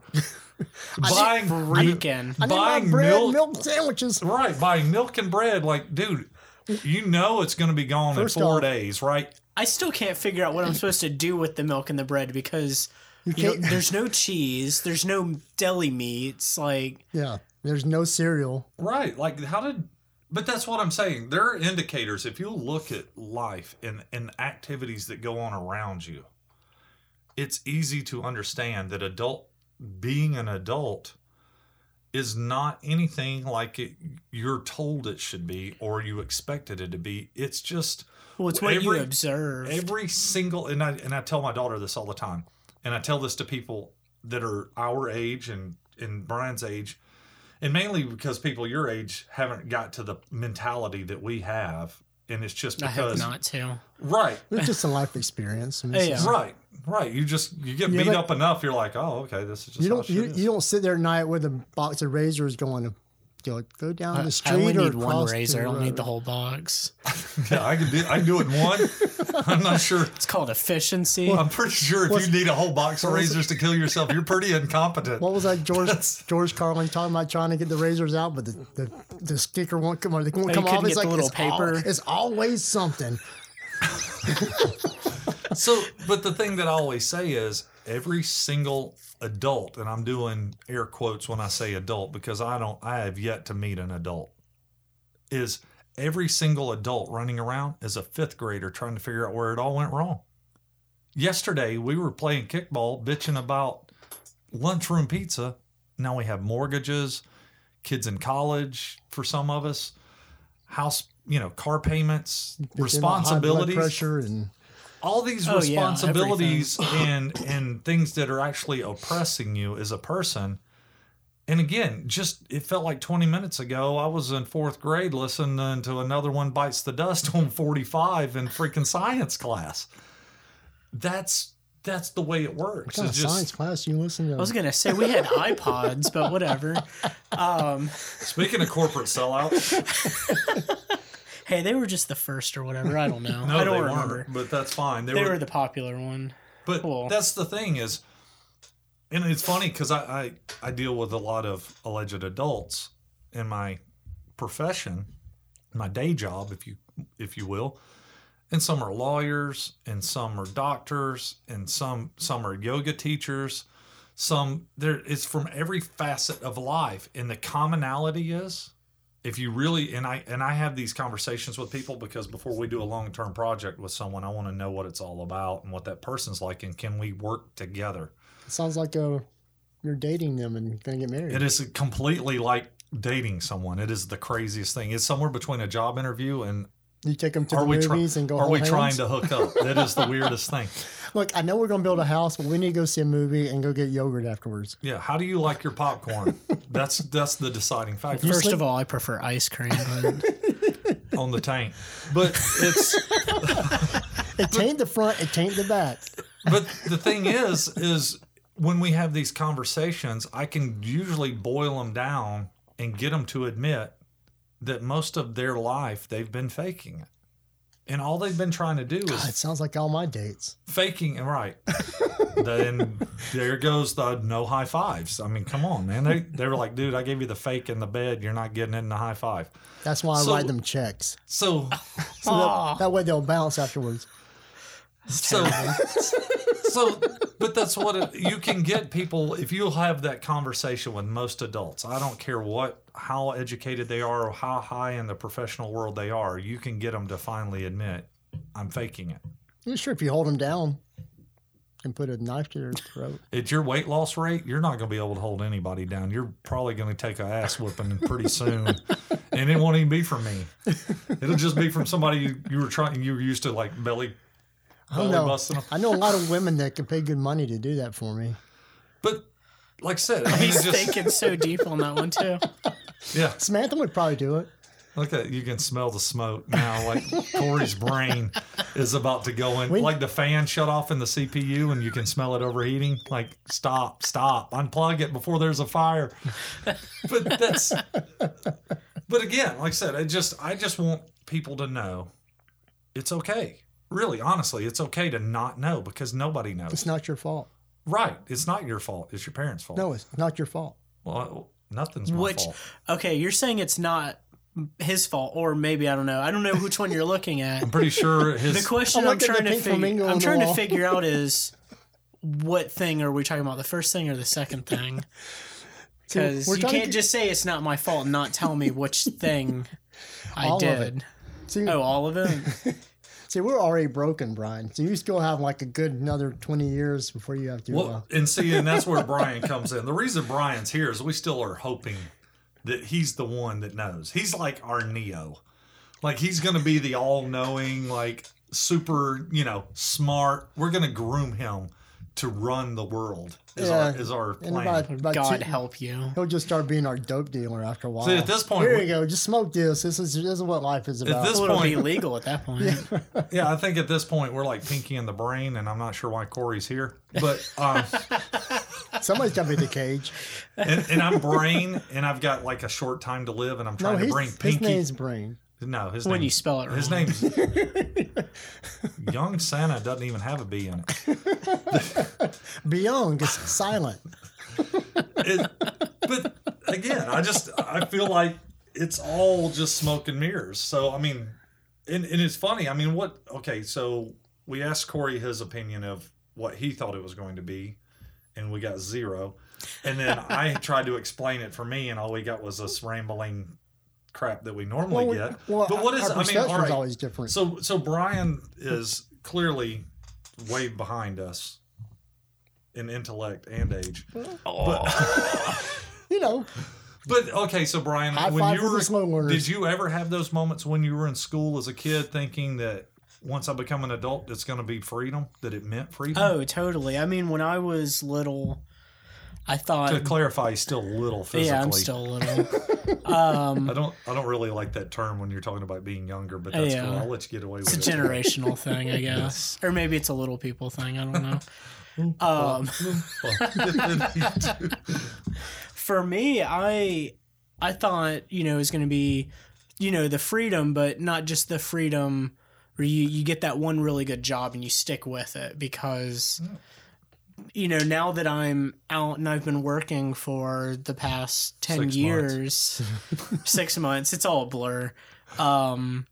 buying Freaking. I buying bread, milk, milk sandwiches. right? Buying milk and bread, like, dude, you know it's going to be gone First in four off- days, right? I still can't figure out what I'm supposed to do with the milk and the bread because You you know, there's no cheese, there's no deli meats. Like, yeah, there's no cereal. Right. Like, how did. But that's what I'm saying. There are indicators. If you look at life and, and activities that go on around you, it's easy to understand that adult being an adult is not anything like it, you're told it should be or you expected it to be. It's just well, it's what you Every- observe. every single and I and I tell my daughter this all the time, and I tell this to people that are our age and and Brian's age, and mainly because people your age haven't got to the mentality that we have, and it's just I hope because not to. right, It's just a life experience. I mean, Yeah. just- right, right. You just you get Yeah, beat up enough, you're like, oh, okay, this is just You don't shit you, is. you don't sit there at night with a box of razors going go go down the street I only or need one razor. I don't need the whole box. yeah, I can do I can do it in one. I'm not sure. It's called efficiency. I'm pretty sure if you need a whole box of razors to kill yourself, you're pretty incompetent. What was that George That's- George Carlin talking about trying to get the razors out, but the, the, the sticker won't come on. They won't come off. It's like the little it's al- paper? it's always something. So, but the thing that I always say is every single adult, and I'm doing air quotes when I say adult because I don't, I have yet to meet an adult, is every single adult running around is a fifth grader trying to figure out where it all went wrong. Yesterday, we were playing kickball, bitching about lunchroom pizza. Now we have mortgages, kids in college for some of us, house, you know, car payments, High blood responsibilities pressure, and all these Oh, yeah, responsibilities and and things that are actually oppressing you as a person. And again, just it felt like 20 minutes ago, I was in fourth grade listening to another one bites the dust on 45 in freaking science class. That's that's the way it works. what kind of just science class you listen to? I was gonna say we had iPods, but whatever. Um, speaking of corporate sellouts. Hey, they were just the first or whatever. I don't know. No, I don't they remember. weren't, but that's fine. They, They were were the popular one. But Cool. that's the thing is, and it's funny because I, I I deal with a lot of alleged adults in my profession, my day job, if you if you will, and some are lawyers, and some are doctors, and some some are yoga teachers. Some there it's from every facet of life, and the commonality is if you really and I and I have these conversations with people because before we do a long term project with someone, I want to know what it's all about and what that person's like, and can we work together? It sounds like uh, you're dating them and gonna get married. It is completely like dating someone. It is the craziest thing. It's somewhere between a job interview and You take them to are the we try- movies and go. are we hold trying to hook up? That is the weirdest thing. Look, I know we're gonna build a house, but we need to go see a movie and go get yogurt afterwards. Yeah. How do you like your popcorn? That's that's the deciding factor First sleep- of all, I prefer ice cream, but on the tank. But it's It taint the front, it taint the back. but the thing is is when we have these conversations, I can usually boil them down and get them to admit that most of their life they've been faking it. And all they've been trying to do is It sounds like all my dates. faking and right then there goes the no high fives i mean come on man they, they were like dude i gave you the fake in the bed you're not getting in the high five That's why I So- write them checks. so So that, that way they'll bounce afterwards. so so but that's what it, you can get people if you have that conversation with most adults i don't care what how educated they are or how high in the professional world they are you can get them to finally admit i'm faking it Yeah, sure, if you hold them down and put a knife to their throat. at your weight loss rate, you're not going to be able to hold anybody down. You're probably going to take a ass whooping pretty soon, and it won't even be from me. It'll just be from somebody you, you were trying. You were used to like belly, I don't know. them. I know a lot of women that can pay good money to do that for me. But like I said, I mean, he's just thinking so deep on that one too. yeah. Samantha would probably do it. Look at you can smell the smoke now. Like Cory's brain is about to go in. We- like the fan shut off in the CPU, and you can smell it overheating. Like stop, stop, unplug it before there's a fire. But that's. But again, like I said, I just I just want people to know it's okay. Really, honestly, it's okay to not know because nobody knows. It's not your fault. right. It's not your fault. It's your parents' fault. No, it's not your fault. Well, nothing's my Which fault. okay, you're saying it's not his fault, or maybe I don't know. I don't know which one you're looking at. I'm pretty sure his. The question I'm I'm, trying to pink figure I'm the trying to figure out is what thing are we talking about? The first thing or the second thing? Because we're you can't get- just say it's not my fault and not tell me which thing I All of it. did. See, Oh, all of it. see, we're already broken, Brian. So you still have like a good another 20 years before you have to. uh, Well, and see, and that's where Brian comes in. The reason Brian's here is we still are hoping that he's the one that knows. He's like our Neo. Like he's going to be the all-knowing, like super, you know, smart. We're going to groom him to run the world. Is our is our plan. about, about God two- help you. He'll just start being our dope dealer after a while. See, at this point, here we- you go. Just smoke this. This is this is what life is about. At this- Well, it'll be point- legal at that point. yeah, I think at this point we're like Pinky in the brain, and I'm not sure why Cory's here, but um, Somebody's got to be the cage. and, and I'm brain, and I've got like a short time to live, and I'm No, trying to his, bring his Pinky. name's Brain. No, his When name- you spell it His wrong. name's Young Santa doesn't even have a B in it. Beyond is silent. It- But again, I just I feel like it's all just smoke and mirrors. So I mean, and, and it's funny. I mean, what? Okay, so we asked Cory his opinion of what he thought it was going to be, and we got zero. And then I tried to explain it for me, and all we got was this rambling crap that we normally we- get. well, but what is? our I mean, perception's all right. always different. So so Brian is clearly way behind us in intellect and age. But, you know, But okay, so Brian, High when you for the were slow learners. did you ever have those moments when you were in school as a kid thinking that once I become an adult it's going to be freedom, that it meant freedom? Oh, totally. I mean, when I was little, I thought, To clarify, he's still little physically. yeah, I'm still little. um, I don't I don't really like that term when you're talking about being younger, but that's Yeah. cool. I'll let you get away with it. it's a it. generational thing, I guess, or maybe it's a little people thing. I don't know. Um, for me, I I thought you know it was going to be you know the freedom, but not just the freedom where you you get that one really good job and you stick with it because you know now that I'm out and I've been working for the past ten Six months. years, six months, it's all a blur. Um,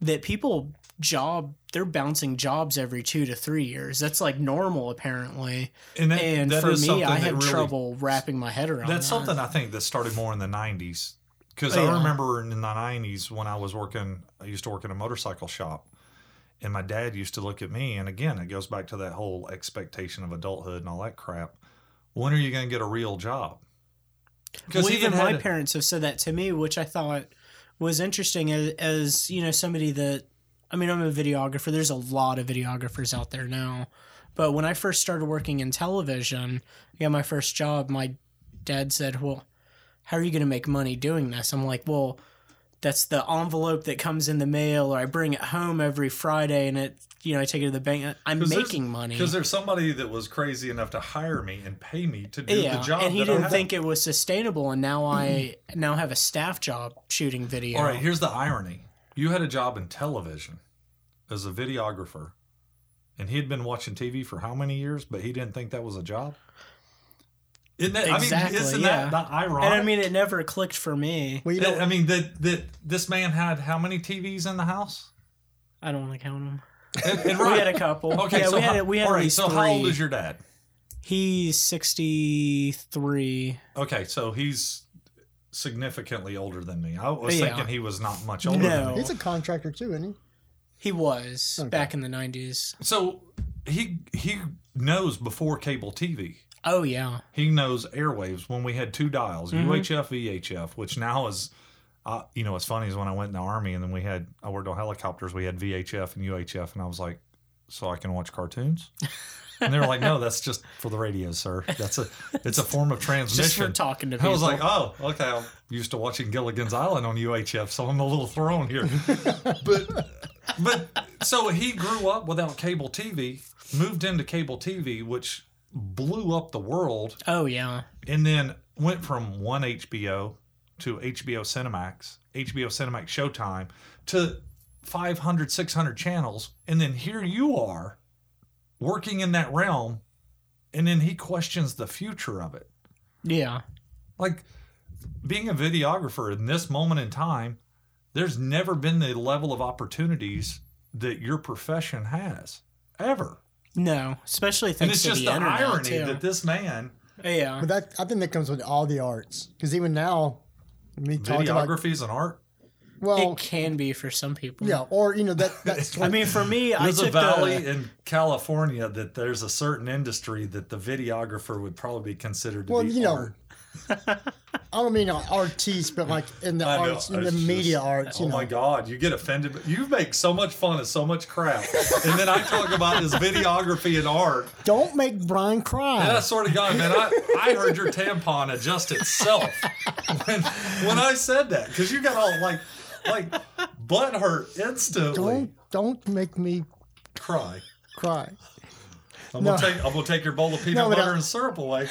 that people job they're bouncing jobs every two to three years. That's like normal apparently. and that, And that for me, I had really- trouble wrapping my head around. That's that. something I think that started more in the '90s because Oh, I remember in the '90s when I was working. I used to work in a motorcycle shop, and my dad used to look at me. And again, it goes back to that whole expectation of adulthood and all that crap. When are you going to get a real job? Well, even my had- parents have said that to me, which I thought was interesting as, as you know somebody that I mean I'm a videographer. There's a lot of videographers out there now, but when I first started working in television, I got my first job. My dad said, "Well, how are you going to make money doing this? I'm like, well, that's the envelope that comes in the mail, or I bring it home every Friday, and it, you know, I take it to the bank. I'm making money. because there's somebody that was crazy enough to hire me and pay me to do yeah, the job. and he didn't think it was sustainable, and now I mm-hmm. now have a staff job shooting video. All right, here's the irony. You had a job in television as a videographer, and he had been watching TV for how many years, but he didn't think that was a job? Isn't that, Exactly, I mean, isn't yeah. that not ironic? and I mean, it never clicked for me. Well, you know, I mean, that, that this man had how many TVs in the house? I don't want to count them. And, and We had a couple. Okay, yeah, so we had how, we had all at right, least so three. how old is your dad? He's sixty three. Okay, so he's significantly older than me. I was Yeah. thinking he was not much older than No. me. he's a contractor too, isn't he? He was Okay. back in the nineties. So he he knows before cable TV. Oh yeah. He knows airwaves when we had two dials, Mm-hmm. UHF, VHF, which now is, uh, you know, what's funny is when I went in the army and then we had, I worked on helicopters, we had VHF and UHF, and I was like, so I can watch cartoons? And they were like, no, that's just for the radio, sir. That's a, it's a form of Just transmission. for talking to I was like, oh, okay. I'm used to watching Gilligan's Island on UHF, so I'm a little thrown here. but, but so he grew up without cable TV, moved into cable TV, which blew up the world, oh yeah. and then went from one HBO to HBO Cinemax, HBO Cinemax Showtime to 500, 600 channels. And then here you are working in that realm, and then he questions the future of it Yeah. like being a videographer in this moment in time there's never been the level of opportunities that your profession has ever No, especially and thanks it's to just the, the, irony too. that this man yeah. But that I think that comes with all the arts because even now, me talking about videography is an art well, it can be for some people. yeah, or you know that that's I mean, for me, I there's a valley the, in california that there's a certain industry that the videographer would probably be considered to well, be you know. I don't mean artiste, but like in the I know, arts, in the it's media just- arts. Oh know, my God, you get offended. but You make so much fun of so much crap. and then I talk about his videography and art. don't make Brian cry. And I sort of God, man, I, I heard your tampon adjust itself when, when I said that because you got all like like butt hurt instantly. don't don't make me cry. cry. I'm No. gonna take I'm gonna take your bowl of peanut No, butter I- and syrup away.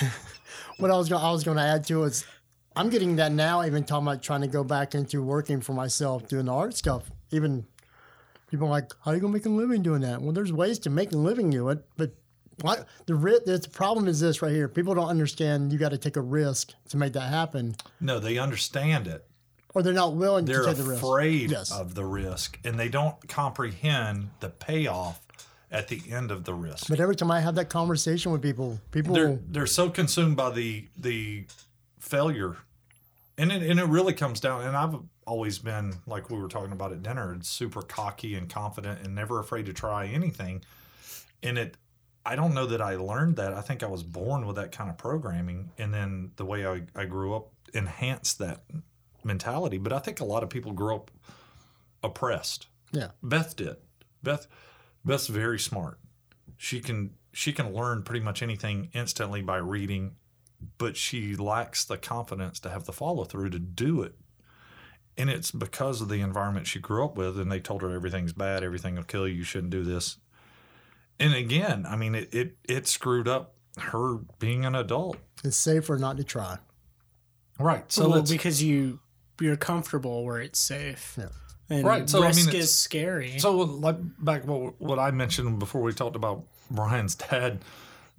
What I was going I was going to add to is, I'm getting that now. Even talking about trying to go back into working for myself, doing the art stuff. Even people are like, how are you going to make a living doing that? Well, there's ways to make a living do it, but what the ri- the problem is this right here. People don't understand. You got to take a risk to make that happen, No, they understand it. or they're not willing They're to take the risk. afraid Yes. of the risk, and they don't comprehend the payoff at the end of the risk. But every time I have that conversation with people, people they're will, they're so consumed by the the failure, and it, and it really comes down. And I've always been like we were talking about at dinner, super cocky and confident, and never afraid to try anything. And it, I don't know that I learned that. I think I was born with that kind of programming, and then the way I, I grew up enhanced that mentality. But I think a lot of people grow up oppressed. yeah. Beth did. Beth Beth's very smart. She can she can learn pretty much anything instantly by reading, but she lacks the confidence to have the follow through to do it. And it's because of the environment she grew up with and they told her everything's bad, everything will kill you, you shouldn't do this. And again, I mean it it, it screwed up her being an adult. It's safer not to try. Right. So well, let's because you you're comfortable where it's safe. Yeah. And Right, so, I mean, risk is scary. So, like back what what I mentioned before we talked about Brian's dad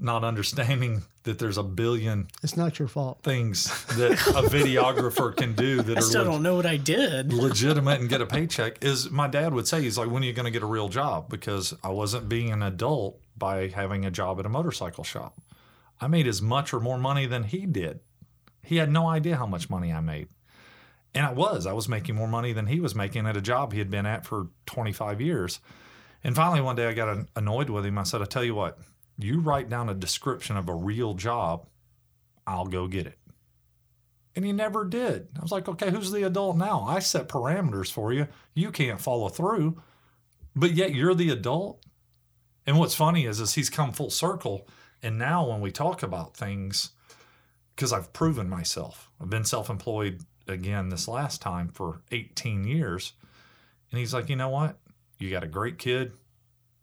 not understanding that there's a billion It's not your fault. things that a videographer can do that I are still leg- don't know what I did. legitimate and get a paycheck. Is my dad would say he's like, when are you going to get a real job? Because I wasn't being an adult by having a job at a motorcycle shop. I made as much or more money than he did. He had no idea how much money I made. And I was. I was making more money than he was making at a job he had been at for 25 years. And finally, one day I got annoyed with him. I said, I tell you what, you write down a description of a real job, I'll go get it. And he never did. I was like, okay, who's the adult now? I set parameters for you. You can't follow through, but yet you're the adult. And what's funny is, is he's come full circle. And now when we talk about things, because I've proven myself. I've been self employed again this last time for 18 years. And he's like, you know what? You got a great kid.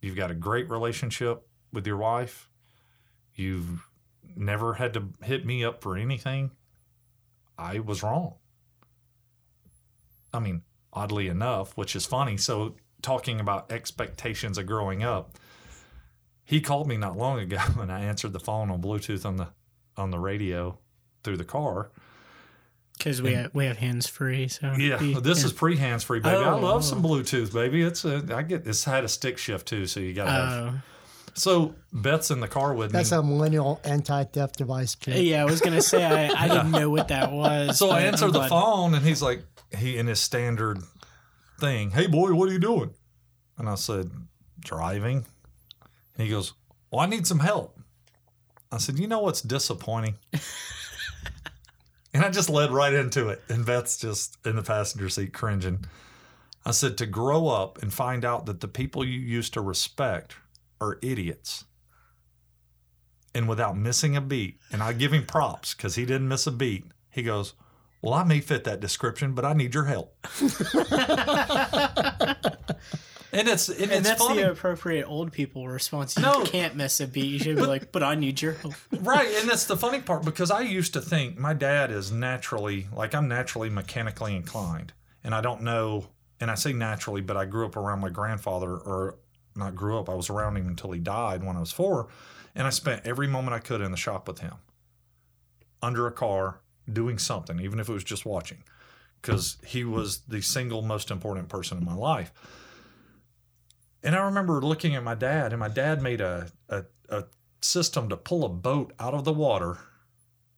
You've got a great relationship with your wife. You've never had to hit me up for anything. I was wrong. I mean, oddly enough, which is funny. So, talking about expectations of growing up, he called me not long ago and I answered the phone on Bluetooth on the on the radio through the car. Because we have, we have hands free. So Yeah, he- this yeah. is pre hands free, baby. I Oh, love oh. some Bluetooth, baby. It's a I get it's had a stick shift too, so you gotta have. Oh. So Beth's in the car with That's me. That's a millennial anti-theft device kit. Uh, yeah, I was gonna say I, I didn't know what that was. so I but I'm answered the glad- phone, and he's like, he in his standard thing, "Hey boy, what are you doing?" And I said, "Driving." And he goes, "Well, I need some help." I said, "You know what's disappointing?" and I just led right into it, and Beth's just in the passenger seat cringing. I said, "To grow up and find out that the people you used to respect are idiots." And without missing a beat, and I give him props because he didn't miss a beat. He goes, well, I may fit that description, but I need your help. and it's and, And it's that's funny, the appropriate old people response. You No. can't miss a beat. You should be like, but I need your help. right? And that's the funny part because I used to think my dad is naturally like I'm naturally mechanically inclined, and I don't know. And I say naturally, but I grew up around my grandfather, or not grew up. I was around him until he died when I was four, and I spent every moment I could in the shop with him, under a car, doing something, even if it was just watching, because he was the single most important person in my life. And I remember looking at my dad, and my dad made a, a, a system to pull a boat out of the water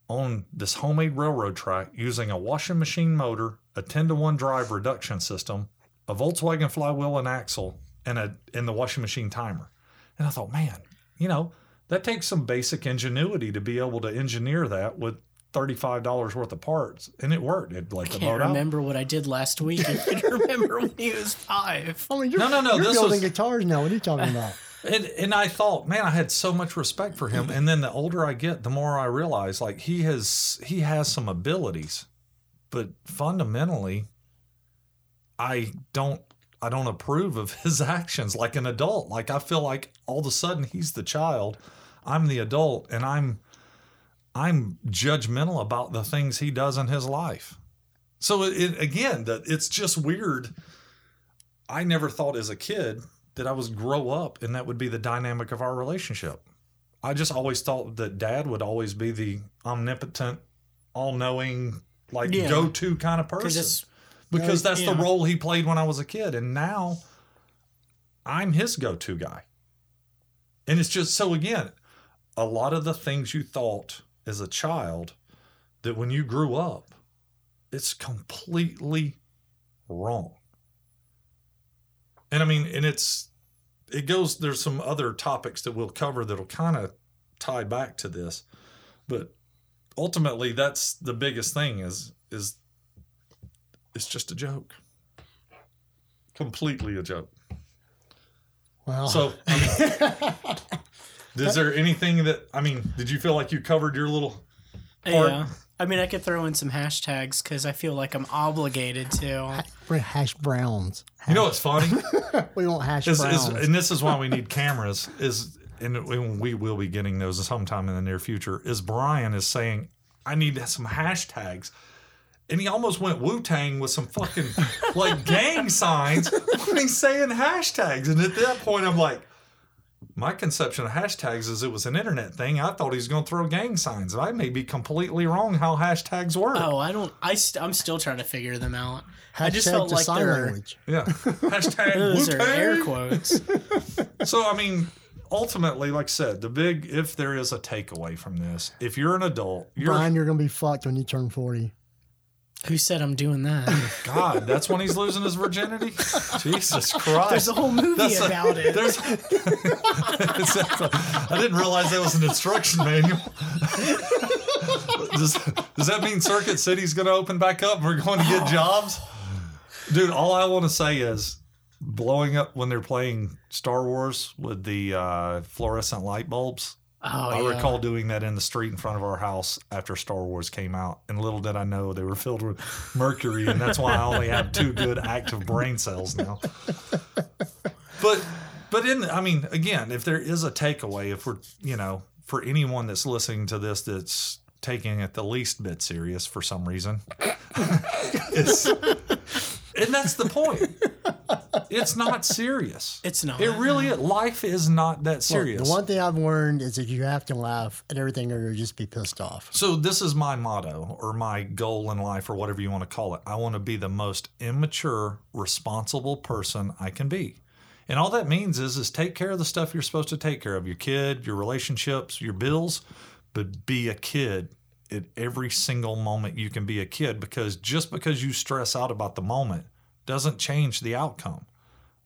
on this homemade railroad track using a washing machine motor, a 10 to 1 drive reduction system, a Volkswagen flywheel and axle, and a and the washing machine timer. And I thought, man, you know, that takes some basic ingenuity to be able to engineer that with $35 worth of parts. And it worked. It like the Can't boat out. remember what I did last week. I can remember when he was five. I mean, you're, No, no, no, You're this building was- guitars now. What are you talking about? And and I thought, man, I had so much respect for him. And then the older I get, the more I realize like he has he has some abilities, but fundamentally, I don't I don't approve of his actions like an adult. Like I feel like all of a sudden he's the child, I'm the adult, and I'm I'm judgmental about the things he does in his life. So it, it again, that it's just weird. I never thought as a kid that I was grow up and that would be the dynamic of our relationship. I just always thought that dad would always be the omnipotent, all knowing, like Yeah. go to kind of person. Because that's the role he played when I was a kid. And now I'm his go to guy. And it's just so, again, a lot of the things you thought as a child that when you grew up, it's completely wrong. And I mean, and it's, it goes, there's some other topics that we'll cover that'll kind of tie back to this. But ultimately, that's the biggest thing is, is it's just a joke. Completely a joke. Well, So, I mean, is there anything that, I mean, did you feel like you covered your little part? Yeah. I mean, I could throw in some hashtags because I feel like I'm obligated to. we're hash browns. You know what's funny? We want hash is, browns. is, and this is why we need cameras is and we will be getting those sometime in the near future is brian is saying i need some hashtags and he almost went wu-tang with some fucking like gang signs when he's saying hashtags and at that point i'm like my conception of hashtags is it was an internet thing. I thought he was going to throw gang signs. I may be completely wrong how hashtags work. Oh, I don't. I st- I'm still trying to figure them out. I just felt to like sign they're language. Yeah. Hashtag those are Wu-Tang. air quotes. So I mean, ultimately, like I said, the big if there is a takeaway from this, if you're an adult, you're Brian, you're gonna be fucked when you turn forty. Who said I'm doing that? God, that's when he's losing his virginity. Jesus Christ! There's a whole movie That's a- about it. There's, I didn't realize that was an instruction manual. does, does that mean Circuit City's going to open back up? and We're going to get jobs, dude. All I want to say is blowing up when they're playing Star Wars with the uh, fluorescent light bulbs. Oh, I yeah. recall doing that in the street in front of our house after Star Wars came out, and little did I know they were filled with mercury, and that's why I only have two good active brain cells now. But, but in I mean, again, if there is a takeaway, if we're you know, for anyone that's listening to this that's taking it the least bit serious for some reason, it's, and that's the point. It's not serious. It's not. It really is. Life is not that Look, serious. the one thing I've learned is that you have to laugh at everything or you'll just be pissed off. So this is my motto or my goal in life or whatever you want to call it. I want to be the most immature, responsible person I can be. And all that means is is take care of the stuff you're supposed to take care of, your kid, your relationships, your bills, but be a kid at every single moment you can be a kid because just because you stress out about the moment doesn't change the outcome.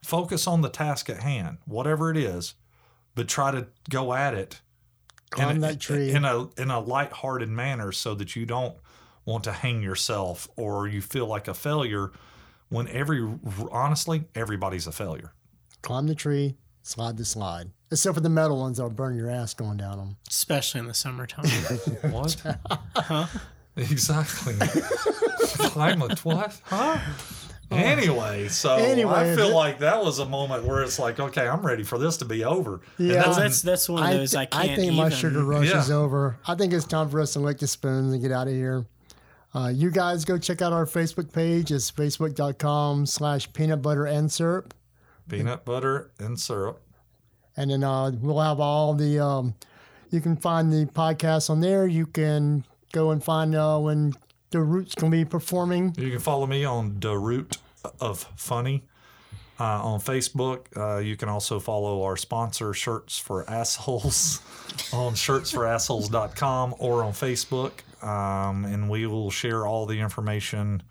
Focus on the task at hand, whatever it is, but try to go at it Climb in, that tree. in a in a lighthearted manner so that you don't want to hang yourself or you feel like a failure when every honestly everybody's a failure. Climb the tree, slide the slide. Except for the metal ones that'll burn your ass going down them. especially in the summertime. What? huh? Exactly. Climate what? Huh? Anyway, so Anyway, I feel th- like that was a moment where it's like, okay, I'm ready for this to be over. And Yeah. that's- Well, that's that's one of I, those I, thi- I can't think even. my sugar rush Yeah. is over. I think it's time for us to lick the spoons and get out of here. Uh, you guys go check out our Facebook page. It's facebook.com slash peanut butter and syrup. peanut butter and syrup. And then uh, we'll have all the, um, you can find the podcast on there. You can go and find uh, when the Roots can be performing. You can follow me on the root of funny uh, on Facebook. Uh, you can also follow our sponsor, Shirts for Assholes, on shirtsforassholes.com or on Facebook. Um, and we will share all the information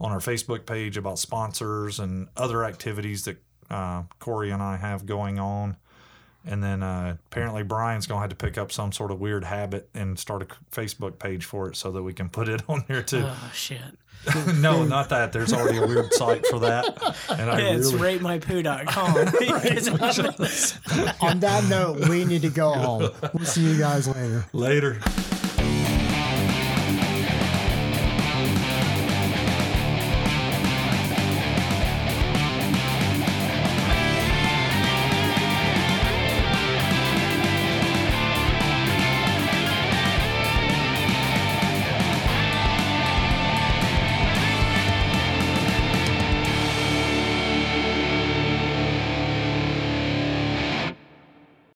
on our Facebook page about sponsors and other activities that uh, Cory and I have going on. And then uh, apparently Brian's going to have to pick up some sort of weird habit and start a Facebook page for it so that we can put it on there too. Oh shit! no, not that. There's already a weird site for that. And I Yeah, it's really ratemypoo.com. On that note, we need to go home. We'll see you guys later. later.